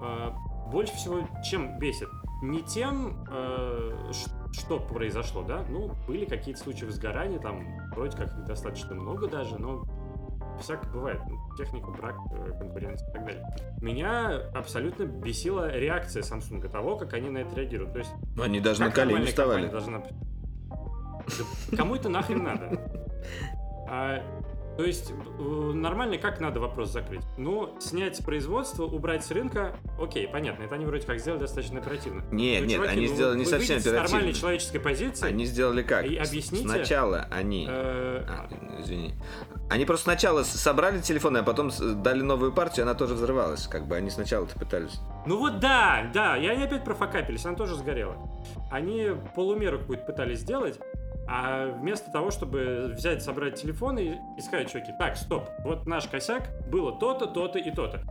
[SPEAKER 1] э, больше всего чем бесит? Не тем, э, что произошло, да? Ну, были какие-то случаи возгорания, там вроде как достаточно много даже, но всякое бывает. Ну, техника, брак, э, конкуренция и так далее. Меня абсолютно бесила реакция Samsung того, как они на это реагируют. То есть,
[SPEAKER 2] ну, они даже на колени вставали. Должна...
[SPEAKER 1] Да, кому это нахрен надо? А, то есть э, нормально как надо вопрос закрыть? Ну, снять производство, убрать с рынка, окей, понятно, это они вроде как сделали достаточно оперативно.
[SPEAKER 2] Нет, нет, чуваки, они ну, сделали не совсем оперативно.
[SPEAKER 1] с нормальной человеческой позиции.
[SPEAKER 2] Они сделали как?
[SPEAKER 1] И объясните.
[SPEAKER 2] Сначала они... Э... А, извини. Они просто сначала собрали телефоны, а потом дали новую партию, она тоже взрывалась. Как бы они сначала-то пытались.
[SPEAKER 1] Ну вот да, да, и они опять профокапились, она тоже сгорела. Они полумеру какую-то пытались сделать, а вместо того, чтобы взять, собрать телефон и, и сказать, чуваки, так, стоп, вот наш косяк, было то-то, то-то и то-то.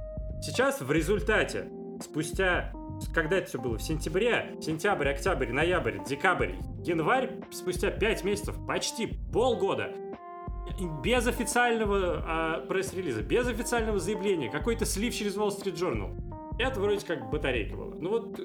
[SPEAKER 1] Сейчас в результате, спустя, когда это все было, в сентябре, сентябрь, октябрь, ноябрь, декабрь, январь, спустя 5 месяцев, почти полгода, без официального а, пресс-релиза, без официального заявления, какой-то слив через Wall Street Journal. Это вроде как батарейка была. Ну вот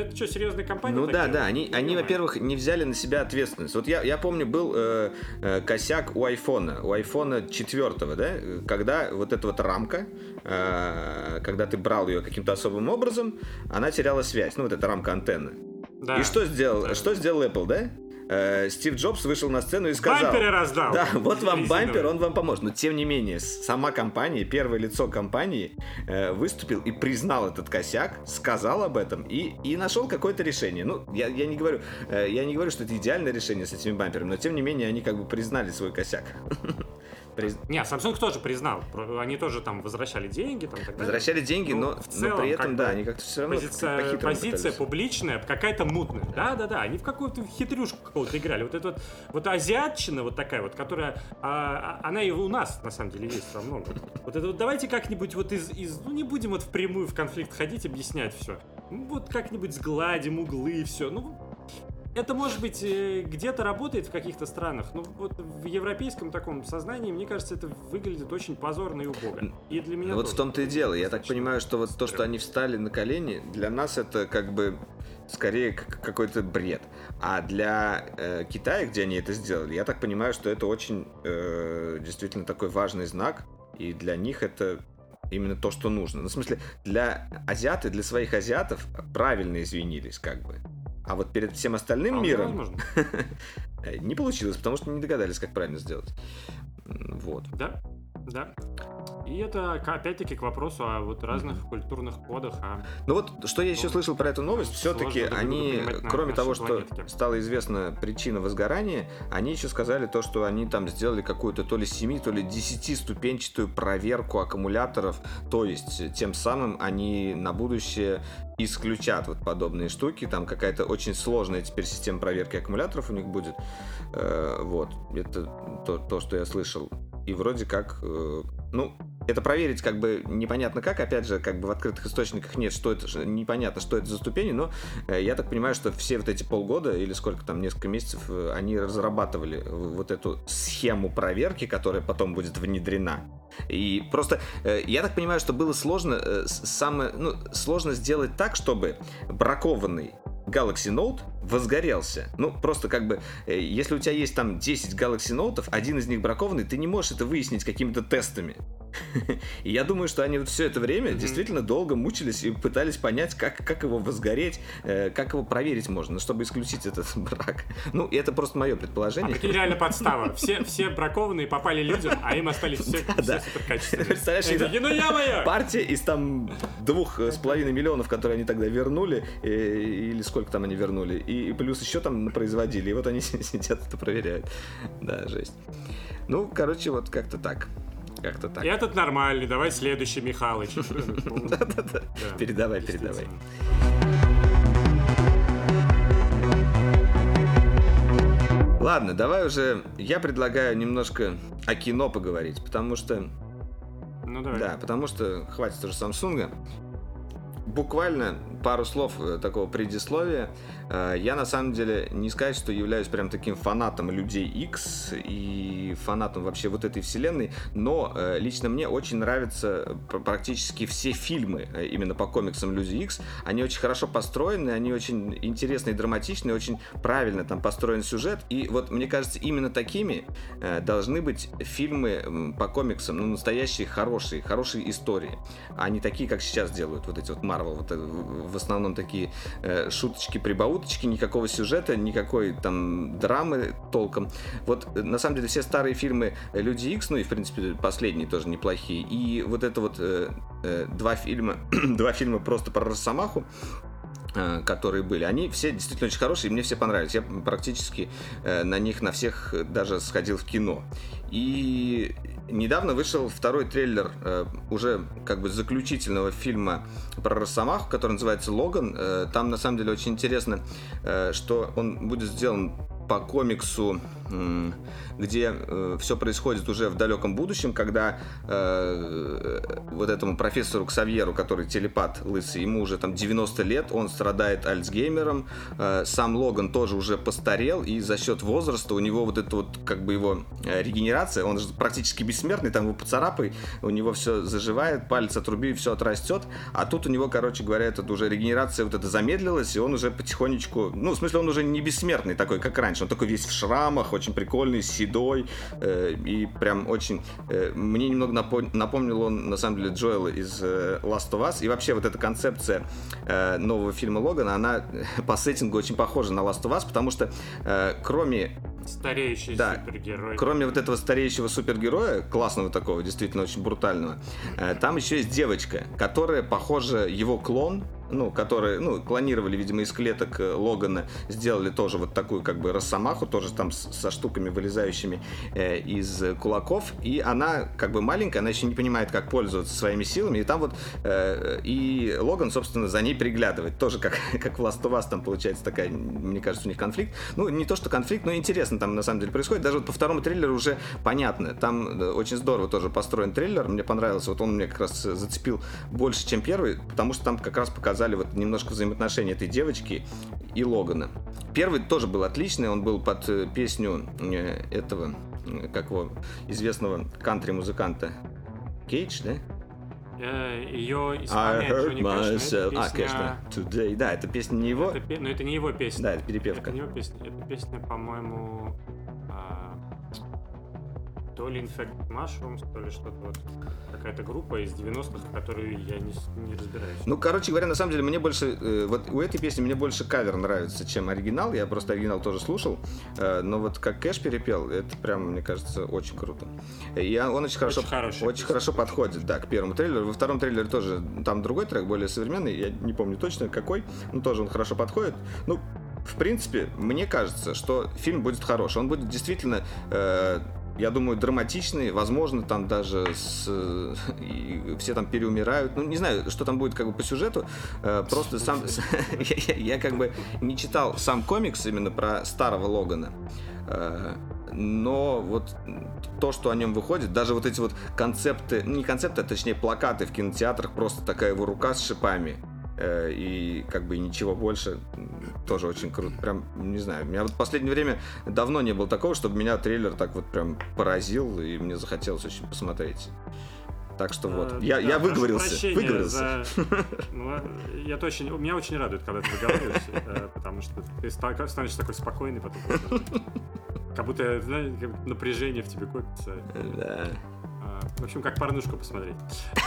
[SPEAKER 1] это что, серьезная компания?
[SPEAKER 2] Ну да, да, они, они во-первых, не взяли на себя ответственность. Вот я, я помню, был э, э, косяк у айфона, у айфона 4, да, когда вот эта вот рамка, э, когда ты брал ее каким-то особым образом, она теряла связь, ну вот эта рамка антенны. Да. И что сделал, да. что сделал Apple, да? Э, Стив Джобс вышел на сцену и сказал...
[SPEAKER 1] Бамперы раздал!
[SPEAKER 2] Да, вот вам бампер, он вам поможет. Но тем не менее, сама компания, первое лицо компании э, выступил и признал этот косяк, сказал об этом и, и нашел какое-то решение. Ну, я, я, не говорю, э, я не говорю, что это идеальное решение с этими бамперами, но тем не менее они как бы признали свой косяк.
[SPEAKER 1] Приз... Не, Samsung тоже признал. Они тоже там возвращали деньги. Там,
[SPEAKER 2] так возвращали деньги, ну, но, в целом, но при этом, да, они как-то все равно
[SPEAKER 1] позиция, позиция публичная, какая-то мутная. Да, да, да. Они в какую-то хитрюшку какого-то играли. Вот эта вот, вот азиатчина вот такая вот, которая, а, а, она и у нас, на самом деле, есть во многом. Вот это вот давайте как-нибудь вот из, из, ну не будем вот впрямую в конфликт ходить, объяснять все. Ну вот как-нибудь сгладим углы и все. Ну это, может быть, э, где-то работает в каких-то странах, но вот в европейском таком сознании, мне кажется, это выглядит очень позорно и убого. И для меня
[SPEAKER 2] Вот в том-то и дело. Я так понимаю, что вот то, что они встали на колени, для нас это как бы скорее какой-то бред. А для э, Китая, где они это сделали, я так понимаю, что это очень э, действительно такой важный знак, и для них это именно то, что нужно. Ну, в смысле, для азиаты, для своих азиатов правильно извинились, как бы. А вот перед всем остальным а миром не получилось, потому что не догадались, как правильно сделать. Вот.
[SPEAKER 1] Да, да. И это, опять-таки, к вопросу о вот разных mm-hmm. культурных кодах. О...
[SPEAKER 2] Ну вот, что я еще ну, слышал про эту новость, все-таки они, кроме того, что планетке. стала известна причина возгорания, они еще сказали то, что они там сделали какую-то то ли 7, то ли 10-ступенчатую проверку аккумуляторов, то есть тем самым они на будущее исключат вот подобные штуки. Там какая-то очень сложная теперь система проверки аккумуляторов у них будет. Э, вот, это то, то, что я слышал. И вроде как, э, ну, это проверить как бы непонятно как, опять же, как бы в открытых источниках нет, что это, непонятно, что это за ступени, но э, я так понимаю, что все вот эти полгода или сколько там, несколько месяцев, э, они разрабатывали вот эту схему проверки, которая потом будет внедрена. И просто я так понимаю, что было сложно, самое, ну, сложно сделать так, чтобы бракованный Galaxy Note возгорелся. Ну, просто как бы, э, если у тебя есть там 10 Galaxy Note, один из них бракованный, ты не можешь это выяснить какими-то тестами. И я думаю, что они вот все это время mm-hmm. действительно долго мучились и пытались понять, как, как его возгореть, э, как его проверить можно, чтобы исключить этот брак. Ну, и это просто мое предположение. А
[SPEAKER 1] какие реально подстава? Все, все бракованные попали людям, а им остались все, да, все да. суперкачественные. Представляешь,
[SPEAKER 2] ну я моя! Партия из там двух с половиной миллионов, которые они тогда вернули, э, или сколько там они вернули, и плюс еще там производили, и вот они сидят это проверяют. Да, жесть. Ну, короче, вот как-то так. Как-то так.
[SPEAKER 1] Этот нормальный, давай следующий, Михалыч.
[SPEAKER 2] Да-да-да. Передавай, передавай. Ладно, давай уже. Я предлагаю немножко о кино поговорить, потому что.
[SPEAKER 1] Ну давай.
[SPEAKER 2] Да, потому что хватит уже Самсунга. Буквально пару слов э, такого предисловия. Э, я на самом деле не сказать, что являюсь прям таким фанатом людей X и фанатом вообще вот этой вселенной, но э, лично мне очень нравятся практически все фильмы именно по комиксам Люди X. Они очень хорошо построены, они очень интересные, драматичные, очень правильно там построен сюжет. И вот мне кажется, именно такими должны быть фильмы по комиксам, ну настоящие хорошие, хорошие истории, а не такие, как сейчас делают вот эти вот Marvel, вот в основном такие э, шуточки, прибауточки, никакого сюжета, никакой там драмы толком. Вот э, на самом деле все старые фильмы Люди Икс, ну и в принципе последние тоже неплохие. И вот это вот э, э, два фильма, два фильма просто про Росомаху, э, которые были, они все действительно очень хорошие, и мне все понравились. Я практически э, на них, на всех даже сходил в кино. И недавно вышел второй трейлер э, уже как бы заключительного фильма про Росомаху, который называется «Логан». Э, там на самом деле очень интересно, э, что он будет сделан по комиксу где э, все происходит уже в далеком будущем, когда э, вот этому профессору Ксавьеру, который телепат лысый, ему уже там 90 лет, он страдает альцгеймером, э, сам Логан тоже уже постарел, и за счет возраста у него вот это вот как бы его э, регенерация, он же практически бессмертный, там его поцарапай, у него все заживает, палец отруби, все отрастет, а тут у него, короче говоря, это уже регенерация вот это замедлилась, и он уже потихонечку, ну, в смысле, он уже не бессмертный такой, как раньше, он такой весь в шрамах, очень прикольный, седой, э, и прям очень... Э, мне немного напомнил он, на самом деле, Джоэла из э, Last of Us, и вообще вот эта концепция э, нового фильма Логана, она по сеттингу очень похожа на Last of Us, потому что э, кроме
[SPEAKER 1] Стареющий да. супергерой.
[SPEAKER 2] Кроме вот этого стареющего супергероя, классного такого, действительно очень брутального, э, там еще есть девочка, которая, похоже, его клон, ну, которые, ну, клонировали, видимо, из клеток э, Логана, сделали тоже вот такую, как бы, росомаху, тоже там со штуками, вылезающими э, из кулаков, и она, как бы, маленькая, она еще не понимает, как пользоваться своими силами, и там вот, э, и Логан, собственно, за ней приглядывает, тоже как, как в Last of Us, там получается такая, мне кажется, у них конфликт, ну, не то, что конфликт, но интересно там, на самом деле, происходит, даже вот по второму трейлеру уже понятно, там э, очень здорово тоже построен трейлер, мне понравился, вот он мне как раз зацепил больше, чем первый, потому что там как раз показали показали вот немножко взаимоотношения этой девочки и Логана. Первый тоже был отличный, он был под э, песню э, этого, э, как его, известного кантри-музыканта Кейдж, да?
[SPEAKER 1] Ее исполняет Джонни
[SPEAKER 2] Кэш, песня... А, конечно, Today, да, это песня не его.
[SPEAKER 1] Это, но это не его песня.
[SPEAKER 2] Да, это перепевка.
[SPEAKER 1] Это не его песня, это песня, по-моему, то ли Infect Mushrooms, то ли что-то вот какая-то группа из 90-х, которую я не, не разбираюсь.
[SPEAKER 2] Ну, короче говоря, на самом деле мне больше, э, вот у этой песни мне больше кавер нравится, чем оригинал, я просто оригинал тоже слушал, э, но вот как Кэш перепел, это прям, мне кажется, очень круто. И он очень хорошо, очень, очень хорошо подходит, да, к первому трейлеру. Во втором трейлере тоже, там другой трек, более современный, я не помню точно какой, но тоже он хорошо подходит. Ну, в принципе, мне кажется, что фильм будет хороший. Он будет действительно э, я думаю, драматичный, возможно, там даже с, и все там переумирают. Ну, не знаю, что там будет как бы по сюжету. Э, просто сам я, я как бы не читал сам комикс именно про старого Логана. Э, но вот то, что о нем выходит, даже вот эти вот концепты, ну не концепты, а точнее плакаты в кинотеатрах, просто такая его рука с шипами, и как бы ничего больше тоже очень круто. Прям, не знаю, у меня вот в последнее время давно не было такого, чтобы меня трейлер так вот прям поразил, и мне захотелось очень посмотреть. Так что вот, я, я выговорился, выговорился. За...
[SPEAKER 1] Ну, я очень, меня очень радует, когда ты выговариваешься, э, потому что ты становишься такой спокойный потом. Как будто напряжение в тебе копится. Да. В общем, как порнушку посмотреть.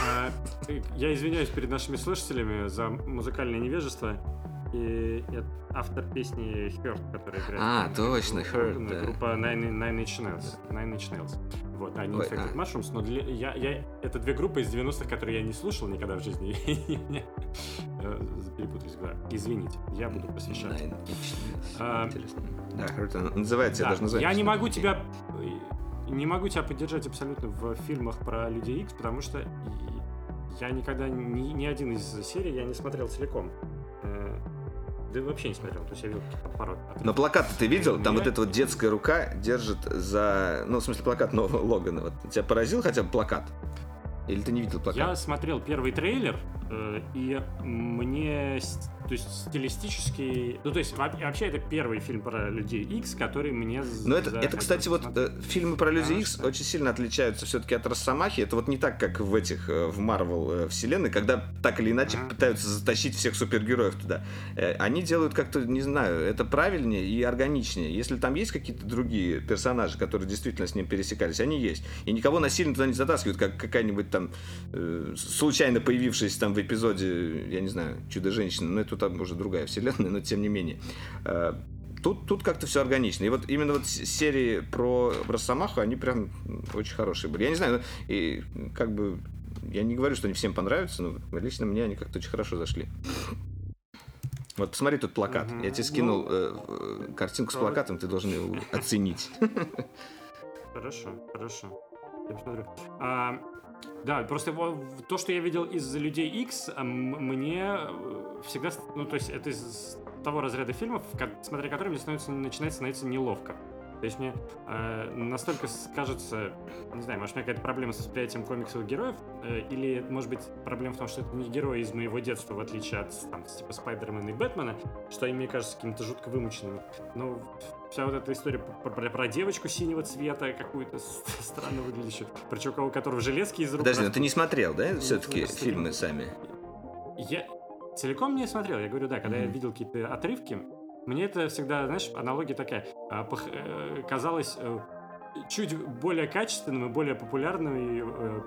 [SPEAKER 1] А, я извиняюсь перед нашими слушателями за музыкальное невежество. И это автор песни Hurt, которая играет.
[SPEAKER 2] А, точно, Hurt,
[SPEAKER 1] да. Группа Nine, Nine Inch Nails. Nine Inch Nails. Вот, они Ой, Infected а. Mushrooms, но для, я, я, это две группы из 90-х, которые я не слушал никогда в жизни. Э, перепутались в Извините, я буду посвящать. Nine Inch Nails.
[SPEAKER 2] А, Интересно. Да, Hurt называется, я даже назвать.
[SPEAKER 1] Я не могу тебя не могу тебя поддержать абсолютно в фильмах про Людей Икс, потому что я никогда ни, ни один из серий я не смотрел целиком. Э, да вообще не смотрел, то есть я видел породы.
[SPEAKER 2] Но плакат ты видел? Там я... вот эта вот детская рука держит за... Ну, в смысле, плакат нового Логана. Вот тебя поразил хотя бы плакат? Или ты не видел плакат?
[SPEAKER 1] Я смотрел первый трейлер, э, и мне то есть стилистически... Ну, то есть вообще это первый фильм про Людей X, который мне...
[SPEAKER 2] Но это, это кстати, вот э, фильмы про Людей X очень сильно отличаются все-таки от Росомахи. Это вот не так, как в этих, э, в Марвел э, вселенной, когда так или иначе ага. пытаются затащить всех супергероев туда. Они делают как-то, не знаю, это правильнее и органичнее. Если там есть какие-то другие персонажи, которые действительно с ним пересекались, они есть. И никого насильно туда не затаскивают, как какая-нибудь там случайно появившаяся там в эпизоде, я не знаю, Чудо-женщина. Но это там уже другая вселенная, но тем не менее. Э, тут, тут как-то все органично. И вот именно вот серии про Росомаху, они прям очень хорошие были. Я не знаю, и как бы я не говорю, что они всем понравятся, но лично мне они как-то очень хорошо зашли. Вот посмотри тут плакат. Угу. Я тебе скинул ну, э, картинку с плакатом, ты должен его оценить.
[SPEAKER 1] Хорошо, хорошо. Я посмотрю. А, да, просто то, что я видел из людей X, мне э, всегда, ну то есть это из того разряда фильмов, смотря которые мне становится, начинает становиться неловко. То есть мне э, настолько кажется, не знаю, может, у меня какая-то проблема с восприятием комиксовых героев, э, или, может быть, проблема в том, что это не герои из моего детства, в отличие от, там, типа, Спайдермена и Бэтмена, что они мне кажутся какими-то жутко вымученными. Но вся вот эта история про, про, про девочку синего цвета, какую-то странно выглядящую, про чувака, у которого железки из рук...
[SPEAKER 2] Подожди, но ты не смотрел, да, все-таки фильмы сами?
[SPEAKER 1] Я целиком не смотрел, я говорю, да, когда mm-hmm. я видел какие-то отрывки, мне это всегда, знаешь, аналогия такая. А, э, казалось э, чуть более качественным и более популярным и э,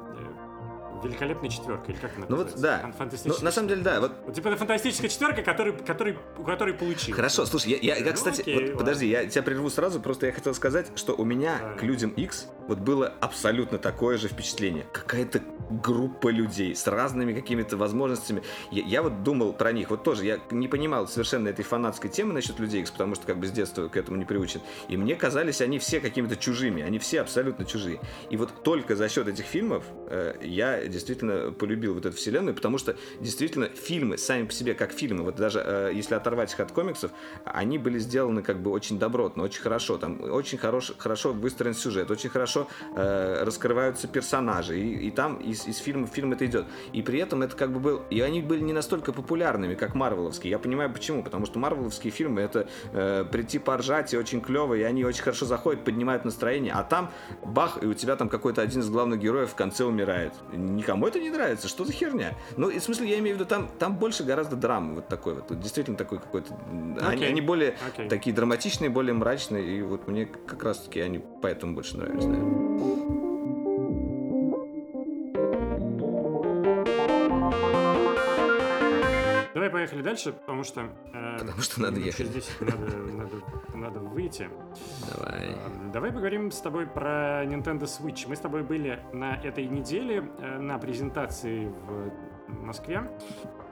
[SPEAKER 1] великолепная четверка, или как она
[SPEAKER 2] Ну вот, да. Ну, на самом деле, да. Вот...
[SPEAKER 1] вот типа это фантастическая четверка, который, который, который получил.
[SPEAKER 2] Хорошо, слушай, я, я, я ну, кстати, окей, вот, подожди, я тебя прерву сразу, просто я хотел сказать, что у меня да. к людям X вот было абсолютно такое же впечатление. Какая-то группа людей с разными какими-то возможностями. Я, я вот думал про них, вот тоже, я не понимал совершенно этой фанатской темы насчет людей X, потому что как бы с детства к этому не приучен. И мне казались они все какими-то чужими, они все абсолютно чужие. И вот только за счет этих фильмов э, я действительно полюбил вот эту вселенную, потому что действительно фильмы сами по себе как фильмы, вот даже э, если оторвать их от комиксов, они были сделаны как бы очень добротно, очень хорошо, там очень хорош, хорошо выстроен сюжет, очень хорошо э, раскрываются персонажи, и, и там из, из фильма в фильм это идет. И при этом это как бы был, и они были не настолько популярными, как марвеловские. Я понимаю почему, потому что марвеловские фильмы это э, прийти поржать и очень клево, и они очень хорошо заходят, поднимают настроение, а там бах, и у тебя там какой-то один из главных героев в конце умирает. Никому это не нравится, что за херня? Ну, и в смысле, я имею в виду, там, там больше гораздо драмы, вот такой вот, действительно такой какой-то... Okay. Они, они более okay. такие драматичные, более мрачные, и вот мне как раз-таки они поэтому больше нравились, наверное.
[SPEAKER 1] Поехали дальше, потому что...
[SPEAKER 2] Э, потому что надо ехать.
[SPEAKER 1] 10 надо, надо, надо выйти.
[SPEAKER 2] Давай.
[SPEAKER 1] Э, давай поговорим с тобой про Nintendo Switch. Мы с тобой были на этой неделе э, на презентации в Москве.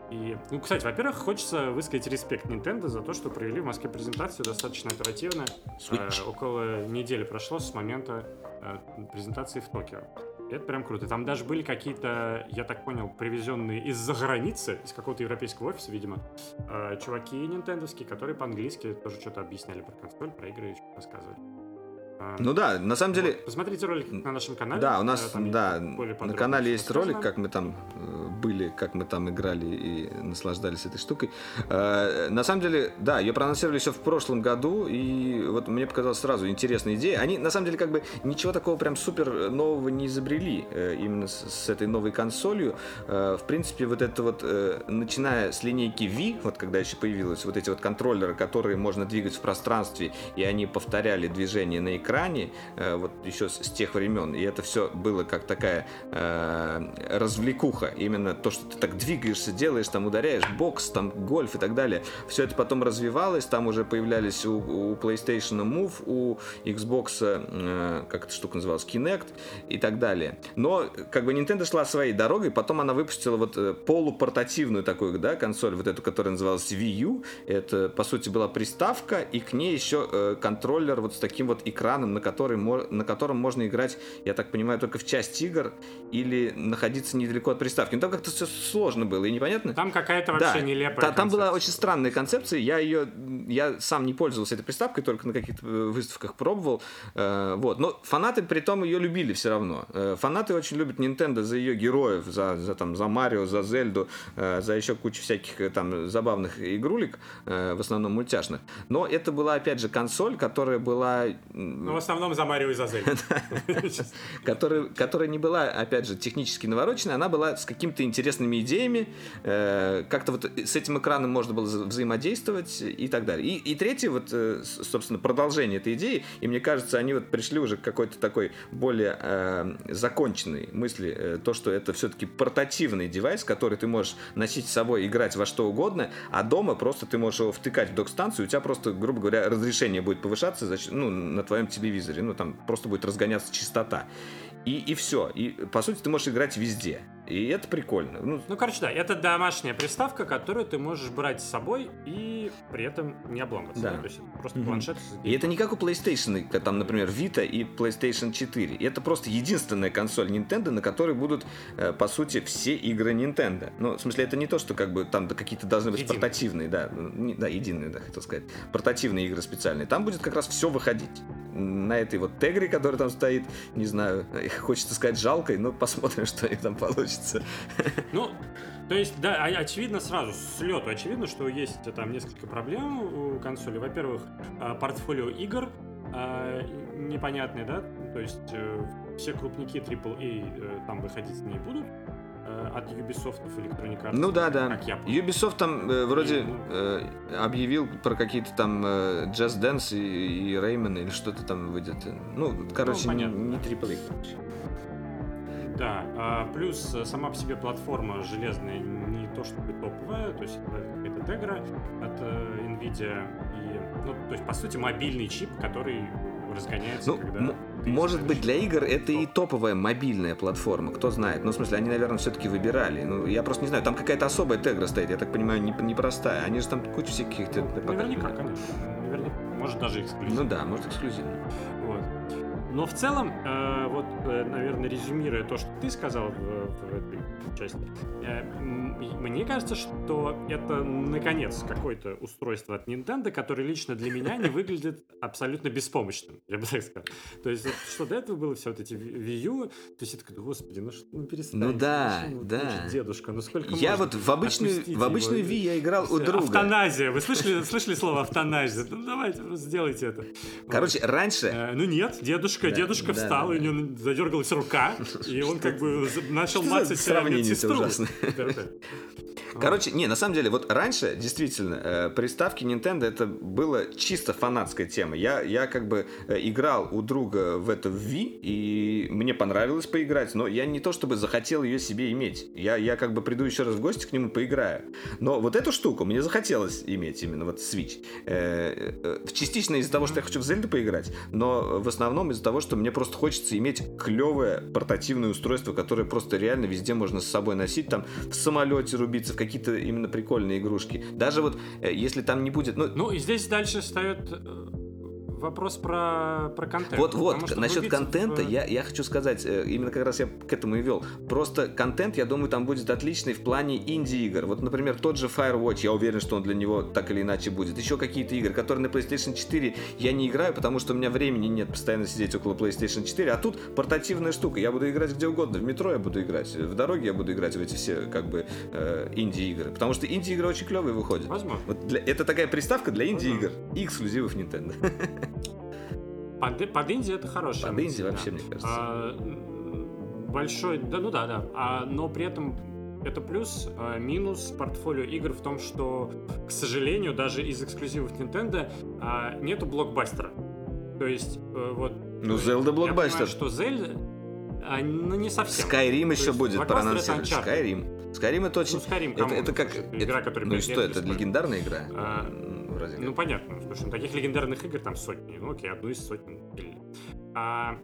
[SPEAKER 1] И, ну, кстати, во-первых, хочется высказать респект Nintendo за то, что провели в Москве презентацию достаточно оперативно. Э, около недели прошло с момента э, презентации в Токио. Это прям круто. Там даже были какие-то, я так понял, привезенные из-за границы, из какого-то европейского офиса, видимо, э, чуваки нинтендовские, которые по-английски тоже что-то объясняли про консоль, про игры рассказывали. А,
[SPEAKER 2] Ну да, на самом деле,
[SPEAKER 1] вот, посмотрите ролик на нашем канале.
[SPEAKER 2] да, у нас,
[SPEAKER 1] э,
[SPEAKER 2] да, на канале есть ролик,
[SPEAKER 1] рассказано.
[SPEAKER 2] как мы там э, были, как мы там играли и наслаждались этой штукой. Э, На самом деле, да, ее проанонсировали еще в прошлом году, и вот мне показалось сразу интересная идея. Они, на самом деле, как бы ничего такого прям супер нового не изобрели э, именно с, этой новой консолью. Э, В принципе, вот это вот, начиная с линейки V, вот когда еще появились вот эти вот контроллеры, которые можно двигать в пространстве, и они повторяли движение на экране, вот еще с, тех времен, и это все было как такая развлекуха, именно то, что ты так двигаешься, делаешь, там ударяешь, бокс, там гольф и так далее. Все это потом развивалось, там уже появлялись у, у PlayStation Move, у Xbox, э, как эта штука называлась, Kinect и так далее. Но как бы Nintendo шла своей дорогой, потом она выпустила вот э, полупортативную такую, да, консоль, вот эту, которая называлась Wii U. Это, по сути, была приставка, и к ней еще э, контроллер вот с таким вот экраном, на, который, на котором можно играть, я так понимаю, только в часть игр или находиться недалеко от приставки. Ну, там как-то все сложно было и непонятно.
[SPEAKER 1] Там какая-то вообще
[SPEAKER 2] Да,
[SPEAKER 1] нелепая
[SPEAKER 2] та- там была очень странная концепция. Я ее, я сам не пользовался этой приставкой, только на каких-то э, выставках пробовал. Э, вот, но фанаты при том ее любили все равно. Э, фанаты очень любят Nintendo за ее героев, за, за там за Марио, за Зельду, э, за еще кучу всяких э, там забавных игрулек, э, в основном мультяшных. Но это была опять же консоль, которая была
[SPEAKER 1] Ну, в основном за Марио и за Зельду.
[SPEAKER 2] которая, не была, опять же, технически навороченной, она была с какими-то интересными идеями, э, как-то вот с этим экраном можно было вза- взаимодействовать и так далее. И, и третье, вот, э, собственно, продолжение этой идеи, и мне кажется, они вот пришли уже к какой-то такой более э, законченной мысли, э, то, что это все-таки портативный девайс, который ты можешь носить с собой, играть во что угодно, а дома просто ты можешь его втыкать в док-станцию, у тебя просто, грубо говоря, разрешение будет повышаться за счет- ну, на твоем телевизоре, ну, там просто будет разгоняться частота. И, и все. И, по сути, ты можешь играть везде. И это прикольно. Ну,
[SPEAKER 1] Ну, короче, да, это домашняя приставка, которую ты можешь брать с собой и при этом не обломаться.
[SPEAKER 2] Да.
[SPEAKER 1] То есть это просто
[SPEAKER 2] Мгм.
[SPEAKER 1] планшет.
[SPEAKER 2] И это не как у PlayStation, там, например, Vita и PlayStation 4. И это просто единственная консоль Nintendo, на которой будут, э, по сути, все игры Nintendo. Ну, в смысле, это не то, что как бы там да, какие-то должны быть
[SPEAKER 1] Единые.
[SPEAKER 2] портативные, да. Ну, не- да, единые, да, хотел сказать. Портативные игры специальные. Там будет как раз все выходить. На этой вот тегре, которая там стоит, не знаю, хочется сказать жалкой, но посмотрим, что у них там получится.
[SPEAKER 1] Ну, то есть, да, очевидно сразу, с лету очевидно, что есть там несколько проблем у консоли. Во-первых, э, портфолио игр э, непонятные, да, то есть э, все крупники AAA э, там выходить не будут э, от Ubisoft, Electronic Arts.
[SPEAKER 2] Ну да, да.
[SPEAKER 1] Как я.
[SPEAKER 2] Ubisoft там э, вроде
[SPEAKER 1] И, ну,
[SPEAKER 2] э, объявил про какие-то там э, Just Dance и, и Rayman или что-то там выйдет. Ну, короче, не,
[SPEAKER 1] понятно,
[SPEAKER 2] не
[SPEAKER 1] да.
[SPEAKER 2] AAA.
[SPEAKER 1] Да, а, плюс э, сама по себе платформа железная не то чтобы топовая, то есть это тегра от э, Nvidia. И, ну, то есть, по сути, мобильный чип, который разгоняется,
[SPEAKER 2] Ну,
[SPEAKER 1] когда...
[SPEAKER 2] может быть, для игр это и
[SPEAKER 1] топ.
[SPEAKER 2] топовая мобильная платформа, кто знает. Ну, в смысле, они, наверное, все-таки выбирали. Ну, я просто не знаю, там какая-то особая тегра стоит, я так понимаю, не- непростая. Они же там кучу всяких...
[SPEAKER 1] Наверняка, конечно. Наверняка. Может, даже эксклюзив.
[SPEAKER 2] Ну да, может, эксклюзивно.
[SPEAKER 1] Вот. Но в целом, э, вот, э, наверное, резюмируя то, что ты сказал в, в этой части, э, мне кажется, что это, наконец, какое-то устройство от Nintendo, которое лично для меня не выглядит абсолютно беспомощным, я бы так сказал. То есть, вот, что до этого было все вот эти Wii U, то есть я такой, господи, ну что, ну перестань.
[SPEAKER 2] Ну да,
[SPEAKER 1] зачем вы
[SPEAKER 2] да.
[SPEAKER 1] Дедушка, ну сколько
[SPEAKER 2] Я
[SPEAKER 1] можно?
[SPEAKER 2] вот в обычную, в обычную. Ви я играл у друга.
[SPEAKER 1] Автоназия. Вы слышали, слышали слово автоназия? Ну давайте, сделайте это.
[SPEAKER 2] Короче, раньше
[SPEAKER 1] Э, Ну нет, дедушка,
[SPEAKER 2] Да,
[SPEAKER 1] дедушка
[SPEAKER 2] да,
[SPEAKER 1] встал,
[SPEAKER 2] да,
[SPEAKER 1] и у него задергалась рука, и он как бы начал мацать медсестру. Да, да.
[SPEAKER 2] Короче, не, на самом деле, вот раньше, действительно, э, приставки Nintendo это было чисто фанатская тема. Я, я как бы э, играл у друга в это в Wii, и мне понравилось поиграть, но я не то чтобы захотел ее себе иметь. Я, я как бы приду еще раз в гости к нему, поиграю. Но вот эту штуку мне захотелось иметь именно, вот Switch. Э, э, частично из-за того, что я хочу в Зельду поиграть, но в основном из-за того, что мне просто хочется иметь клевое портативное устройство, которое просто реально везде можно с собой носить, там в самолете рубиться, в какие-то именно прикольные игрушки. Даже вот э, если там не будет, ну,
[SPEAKER 1] Ну и здесь дальше встает э, вопрос про, про контент.
[SPEAKER 2] Вот, вот, насчет контента в... я, я хочу сказать, э, именно как раз я к этому и вел. Просто контент, я думаю, там будет отличный в плане инди-игр. Вот, например, тот же Firewatch, я уверен, что он для него так или иначе будет. Еще какие-то игры, которые на PlayStation 4 я не играю, потому что у меня времени нет постоянно сидеть около PlayStation 4, а тут портативная штука. Я буду играть где угодно, в метро я буду играть, в дороге я буду играть в эти все как бы э, инди-игры. Потому что инди-игры очень клевые выходят.
[SPEAKER 1] Возможно.
[SPEAKER 2] Вот для, это такая приставка для инди-игр и эксклюзивов Nintendo.
[SPEAKER 1] Под, под инди это хорошая.
[SPEAKER 2] Под инди вообще, мне кажется. А,
[SPEAKER 1] большой, да, ну да, да. А, но при этом это плюс, а, минус портфолио игр в том, что, к сожалению, даже из эксклюзивов Nintendo а, нету блокбастера. То есть, а, вот...
[SPEAKER 2] Ну, Zelda блокбастер. Я
[SPEAKER 1] понимаю, что Zelda... А, ну, не совсем.
[SPEAKER 2] Skyrim еще будет проанонсировать. Skyrim. Skyrim это очень... Ну,
[SPEAKER 1] Skyrim, это,
[SPEAKER 2] это как...
[SPEAKER 1] Игра, которая
[SPEAKER 2] ну и что, это легендарная игра?
[SPEAKER 1] А, вроде Ну, понятно. Слушай, ну, таких легендарных игр там сотни. Ну, окей, одну из сотен. А,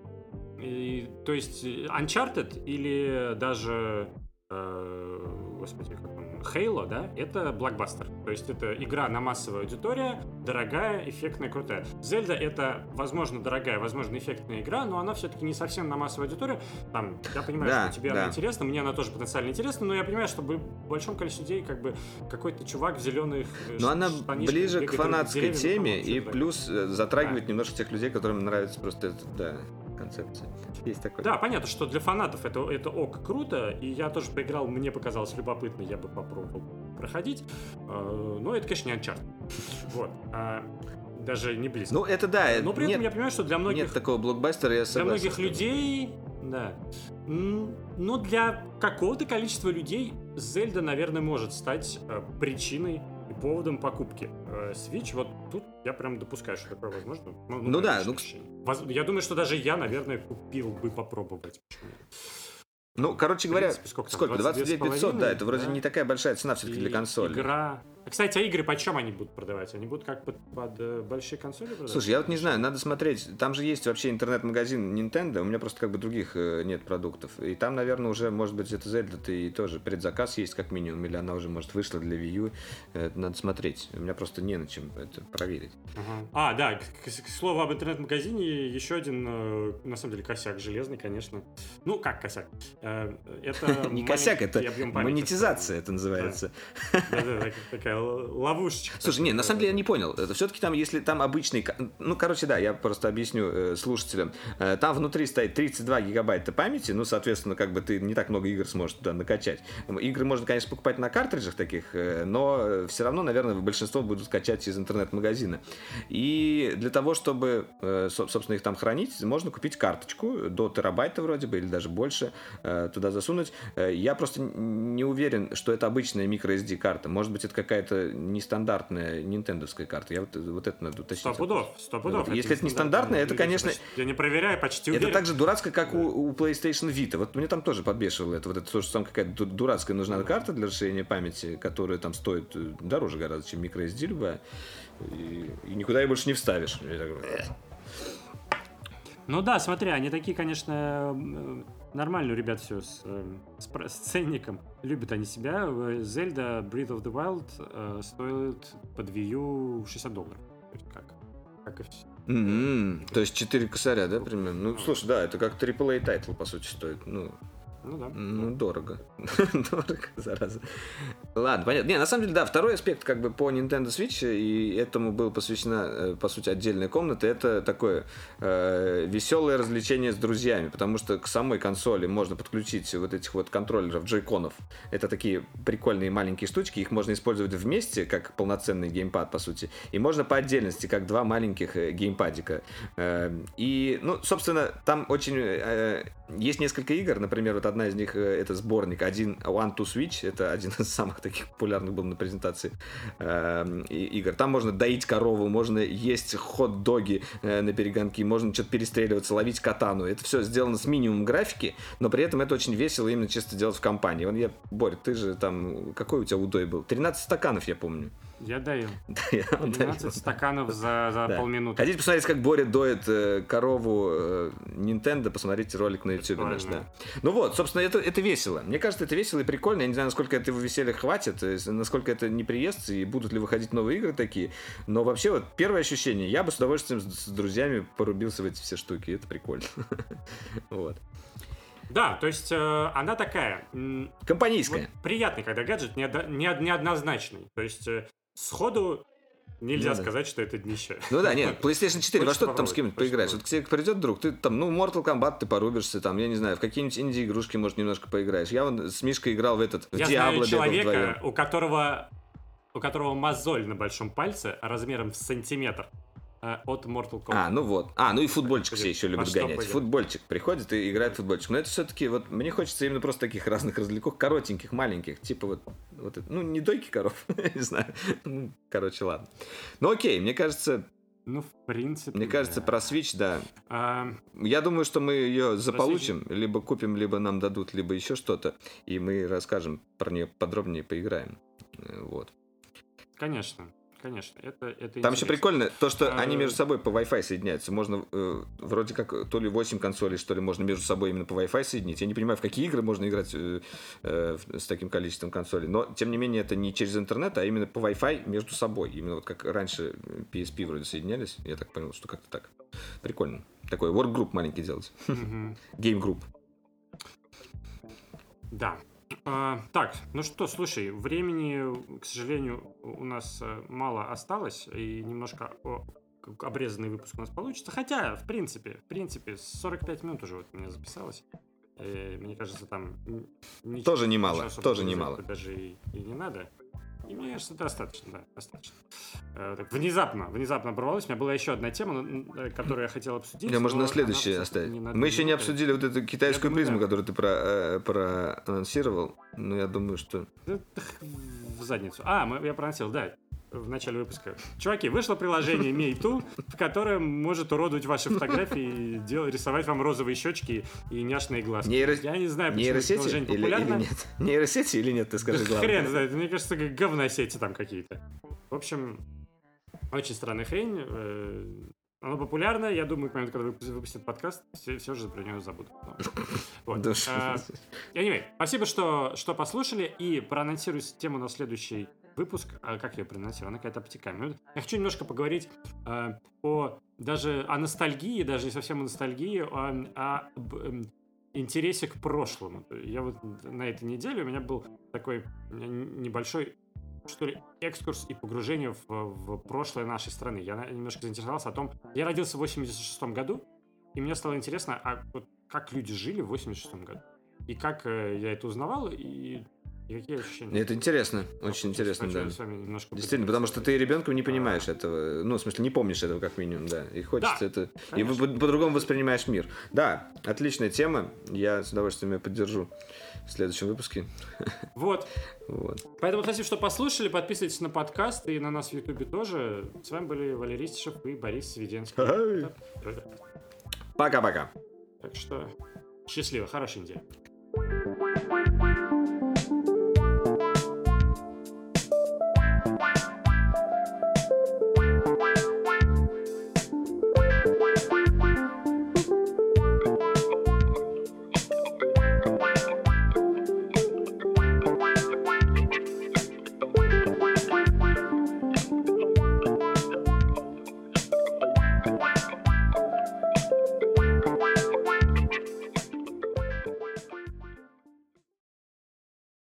[SPEAKER 1] и, то есть Uncharted или даже э, господи, как Halo, да, это блокбастер. То есть это игра на массовую аудиторию, дорогая, эффектная, крутая. Зельда это, возможно, дорогая, возможно, эффектная игра, но она все-таки не совсем на массовую аудиторию. Там, я понимаю, да, что тебе да. она интересна, мне она тоже потенциально интересна, но я понимаю, что в большом количестве людей как бы какой-то чувак в зеленых
[SPEAKER 2] э, Но она ближе к фанатской теме и плюс э, затрагивает немножко тех людей, которым нравится просто это, да концепция. Есть такой.
[SPEAKER 1] Да, понятно, что для фанатов это, это ок, круто, и я тоже поиграл, мне показалось любопытно, я бы попробовал проходить, а, но это, конечно, не Uncharted. Вот. А, даже не близко.
[SPEAKER 2] Ну, это да.
[SPEAKER 1] Но при этом я понимаю, что для многих...
[SPEAKER 2] Нет такого блокбастера, я
[SPEAKER 1] согласен. Для многих людей, да. Но для какого-то количества людей Зельда, наверное, может стать э, причиной поводом покупки. Э, Switch, вот тут я прям допускаю, что такое возможно.
[SPEAKER 2] Ну, ну да, ну...
[SPEAKER 1] Я думаю, что даже я, наверное, купил бы попробовать.
[SPEAKER 2] Ну, короче говоря, принципе, сколько, сколько 22 500, да, это вроде да? не такая большая цена все-таки для консоли.
[SPEAKER 1] Игра кстати, а игры почем они будут продавать? Они будут как под, под э, большие консоли продавать?
[SPEAKER 2] Слушай, я вот не знаю, надо смотреть. Там же есть вообще интернет-магазин Nintendo, у меня просто как бы других э, нет продуктов. И там, наверное, уже, может быть, это Zelda и тоже предзаказ есть как минимум, или она уже, может, вышла для Wii U. Это надо смотреть. У меня просто не на чем это проверить.
[SPEAKER 1] Ага. А, да, к, к, к слову об интернет-магазине, еще один, э, на самом деле, косяк железный, конечно. Ну, как косяк? Э,
[SPEAKER 2] это Не косяк, это монетизация это называется.
[SPEAKER 1] Да-да, такая ловушечка.
[SPEAKER 2] Слушай, не, на самом деле я не понял. Это все-таки там, если там обычный... Ну, короче, да, я просто объясню э, слушателям. Э, там внутри стоит 32 гигабайта памяти, ну, соответственно, как бы ты не так много игр сможешь туда накачать. Игры можно, конечно, покупать на картриджах таких, э, но все равно, наверное, большинство будут качать из интернет-магазина. И для того, чтобы, э, собственно, их там хранить, можно купить карточку до терабайта вроде бы, или даже больше, э, туда засунуть. Э, я просто не уверен, что это обычная microSD карта. Может быть, это какая-то нестандартная нинтендовская карта. Я вот, вот это надо уточнить.
[SPEAKER 1] Сто пудов, сто пудов.
[SPEAKER 2] Если это нестандартная, это, конечно...
[SPEAKER 1] Я не проверяю, почти
[SPEAKER 2] уверен. Это так же дурацко, как у, у PlayStation Vita. Вот мне там тоже подбешивало это. Вот это то, что там какая-то дурацкая нужна карта для расширения памяти, которая там стоит э, дороже гораздо, чем microSD любая. И, и никуда ее больше не вставишь.
[SPEAKER 1] Ну да, смотри, они такие, конечно, нормально у ребят все с, э, с, с ценником. Любят они себя. Zelda Breath of the Wild э, стоит под Wii U 60 долларов. То есть как, как и все.
[SPEAKER 2] Mm-hmm. То есть 4 косаря, да, примерно? Ну, слушай, да, это как AAA title, по сути, стоит. Ну,
[SPEAKER 1] ну да.
[SPEAKER 2] Ну, дорого. дорого, зараза. Ладно, понятно. Не, на самом деле, да, второй аспект как бы по Nintendo Switch, и этому была посвящена, э, по сути, отдельная комната, это такое э, веселое развлечение с друзьями, потому что к самой консоли можно подключить вот этих вот контроллеров, джойконов. Это такие прикольные маленькие штучки, их можно использовать вместе, как полноценный геймпад, по сути, и можно по отдельности, как два маленьких э, геймпадика. Э, и, ну, собственно, там очень... Э, есть несколько игр, например, вот одна из них э, это сборник один One to Switch, это один из самых таких популярных был на презентации э, игр. Там можно доить корову, можно есть хот-доги э, на перегонки, можно что-то перестреливаться, ловить катану. Это все сделано с минимумом графики, но при этом это очень весело именно чисто делать в компании. Вон я, Борь, ты же там, какой у тебя удой был? 13 стаканов, я помню.
[SPEAKER 1] Я даю.
[SPEAKER 2] Да, я вам даю.
[SPEAKER 1] 12 стаканов за, за
[SPEAKER 2] Да.
[SPEAKER 1] полминуты.
[SPEAKER 2] Хотите посмотреть, как за, за
[SPEAKER 1] 12 стаканов за, за
[SPEAKER 2] Да.
[SPEAKER 1] полминуты.
[SPEAKER 2] Хотите посмотреть, как Боря доет э, корову э, Nintendo, посмотрите ролик на YouTube наш, да. Ну вот, собственно, это, это весело. Мне кажется, это весело и прикольно. Я не знаю, насколько этого веселья хватит, есть, насколько это не приестся, и будут ли выходить новые игры такие. Но вообще, вот первое ощущение, я бы с удовольствием с, с друзьями порубился в эти все штуки. Это прикольно. Вот.
[SPEAKER 1] Да, то есть э, она такая. м,
[SPEAKER 2] Компанейская.
[SPEAKER 1] вот приятный, когда гаджет неоднозначный. То есть э, сходу нельзя
[SPEAKER 2] Ну да.
[SPEAKER 1] сказать, что это днище.
[SPEAKER 2] Ну да, нет, PlayStation 4, во что ты там с кем-нибудь поиграешь? Вот к тебе придет друг, ты там, ну, Mortal Kombat ты порубишься, там, я не знаю, в какие-нибудь инди-игрушки, может, немножко поиграешь. Я вон с Мишкой играл в этот, в
[SPEAKER 1] Я
[SPEAKER 2] Диабло
[SPEAKER 1] знаю человека, у которого, у которого мозоль на большом пальце размером в сантиметр от Mortal Kombat.
[SPEAKER 2] А, ну вот. А, ну и футбольчик все еще любят
[SPEAKER 1] что
[SPEAKER 2] гонять.
[SPEAKER 1] пойдет?
[SPEAKER 2] Футбольчик приходит и играет футбольчик. Но это все-таки вот мне хочется именно просто таких разных развлекух, коротеньких, маленьких, типа вот, вот ну не дойки коров, не знаю. Ну, Короче, ладно. Ну окей, мне кажется,
[SPEAKER 1] Ну, в принципе.
[SPEAKER 2] мне кажется,
[SPEAKER 1] да.
[SPEAKER 2] про Switch, да.
[SPEAKER 1] А,
[SPEAKER 2] Я думаю, что мы ее заполучим, либо купим, либо нам дадут, либо еще что-то, и мы расскажем про нее подробнее, поиграем. Э, Вот.
[SPEAKER 1] конечно, конечно. Это, это
[SPEAKER 2] Там еще
[SPEAKER 1] интересно.
[SPEAKER 2] прикольно то, что
[SPEAKER 1] А,
[SPEAKER 2] они между собой по Wi-Fi соединяются. Можно э, вроде как то ли 8 консолей, что ли, можно между собой именно по Wi-Fi соединить. Я не понимаю, в какие игры можно играть э, э, с таким количеством консолей. Но, тем не менее, это не через интернет, а именно по Wi-Fi между собой. Именно вот как раньше PSP вроде соединялись. Я так понял, что как-то так. Прикольно. Такой workgroup маленький делать. Game group.
[SPEAKER 1] Да. А, так, ну что, слушай, времени, к сожалению, у нас э, мало осталось, и немножко обрезанный выпуск у нас получится. Хотя, в принципе, в принципе, 45 минут уже вот у меня записалось. Э, мне кажется, там... ничего-
[SPEAKER 2] Тоже немало, тоже немало.
[SPEAKER 1] Даже и, и не надо. Мне кажется, достаточно, да, достаточно. Э, так, внезапно, внезапно оборвалось. У меня была еще одна тема, ну, э, которую я хотел обсудить.
[SPEAKER 2] Или можно
[SPEAKER 1] но
[SPEAKER 2] на следующее оставить. Мы еще не
[SPEAKER 1] минуты.
[SPEAKER 2] обсудили вот эту китайскую
[SPEAKER 1] думаю,
[SPEAKER 2] призму,
[SPEAKER 1] да.
[SPEAKER 2] которую ты про, э, проанонсировал. Но я думаю, что...
[SPEAKER 1] Да, в задницу. А, я проносил, да, в начале выпуска. Чуваки, вышло приложение Meitu, в котором может уродовать ваши фотографии, и дел- рисовать вам розовые щечки и няшные глазки.
[SPEAKER 2] Нейро-
[SPEAKER 1] Я не знаю, почему
[SPEAKER 2] Нейросети
[SPEAKER 1] приложение
[SPEAKER 2] или, или
[SPEAKER 1] популярно.
[SPEAKER 2] нет? Нейросети или нет, ты скажи
[SPEAKER 1] Да
[SPEAKER 2] главное.
[SPEAKER 1] Хрен знает, мне кажется, как говносети там какие-то. В общем, очень странная хрень. э, Оно популярно, я думаю, к моменту, когда выпу- выпустят подкаст, все, все же про него забудут. Вот. А, Anyway, спасибо, что, что послушали, и проанонсирую тему на следующий выпуск. А как я проанонсирую? Она какая-то обтекаемая. Вот Я хочу немножко поговорить э, о даже о ностальгии, даже не совсем о ностальгии, о б- эм, интересе к прошлому. Я вот на этой неделе у меня был такой небольшой что ли, экскурс и погружение в, в прошлое нашей страны. Я немножко заинтересовался о том... Я родился в 86 году, и мне стало интересно, а вот как люди жили в 86 году. И как э, я это узнавал, и, и какие ощущения.
[SPEAKER 2] Это интересно, очень интересно, да. Действительно, потому что ты ребенком не
[SPEAKER 1] А.
[SPEAKER 2] понимаешь этого. Ну, в смысле, не помнишь этого как минимум, да. И хочется
[SPEAKER 1] Да,
[SPEAKER 2] это. И
[SPEAKER 1] конечно.
[SPEAKER 2] по- по-другому воспринимаешь мир. Да, отличная тема. Я с удовольствием ее поддержу в следующем выпуске.
[SPEAKER 1] Вот.
[SPEAKER 2] Вот.
[SPEAKER 1] Поэтому спасибо, что послушали. Подписывайтесь на подкаст и на нас в Ютубе тоже. С вами были Валерий Стишев и Борис. Да.
[SPEAKER 2] Пока-пока.
[SPEAKER 1] Так что счастливо, хорошей недели.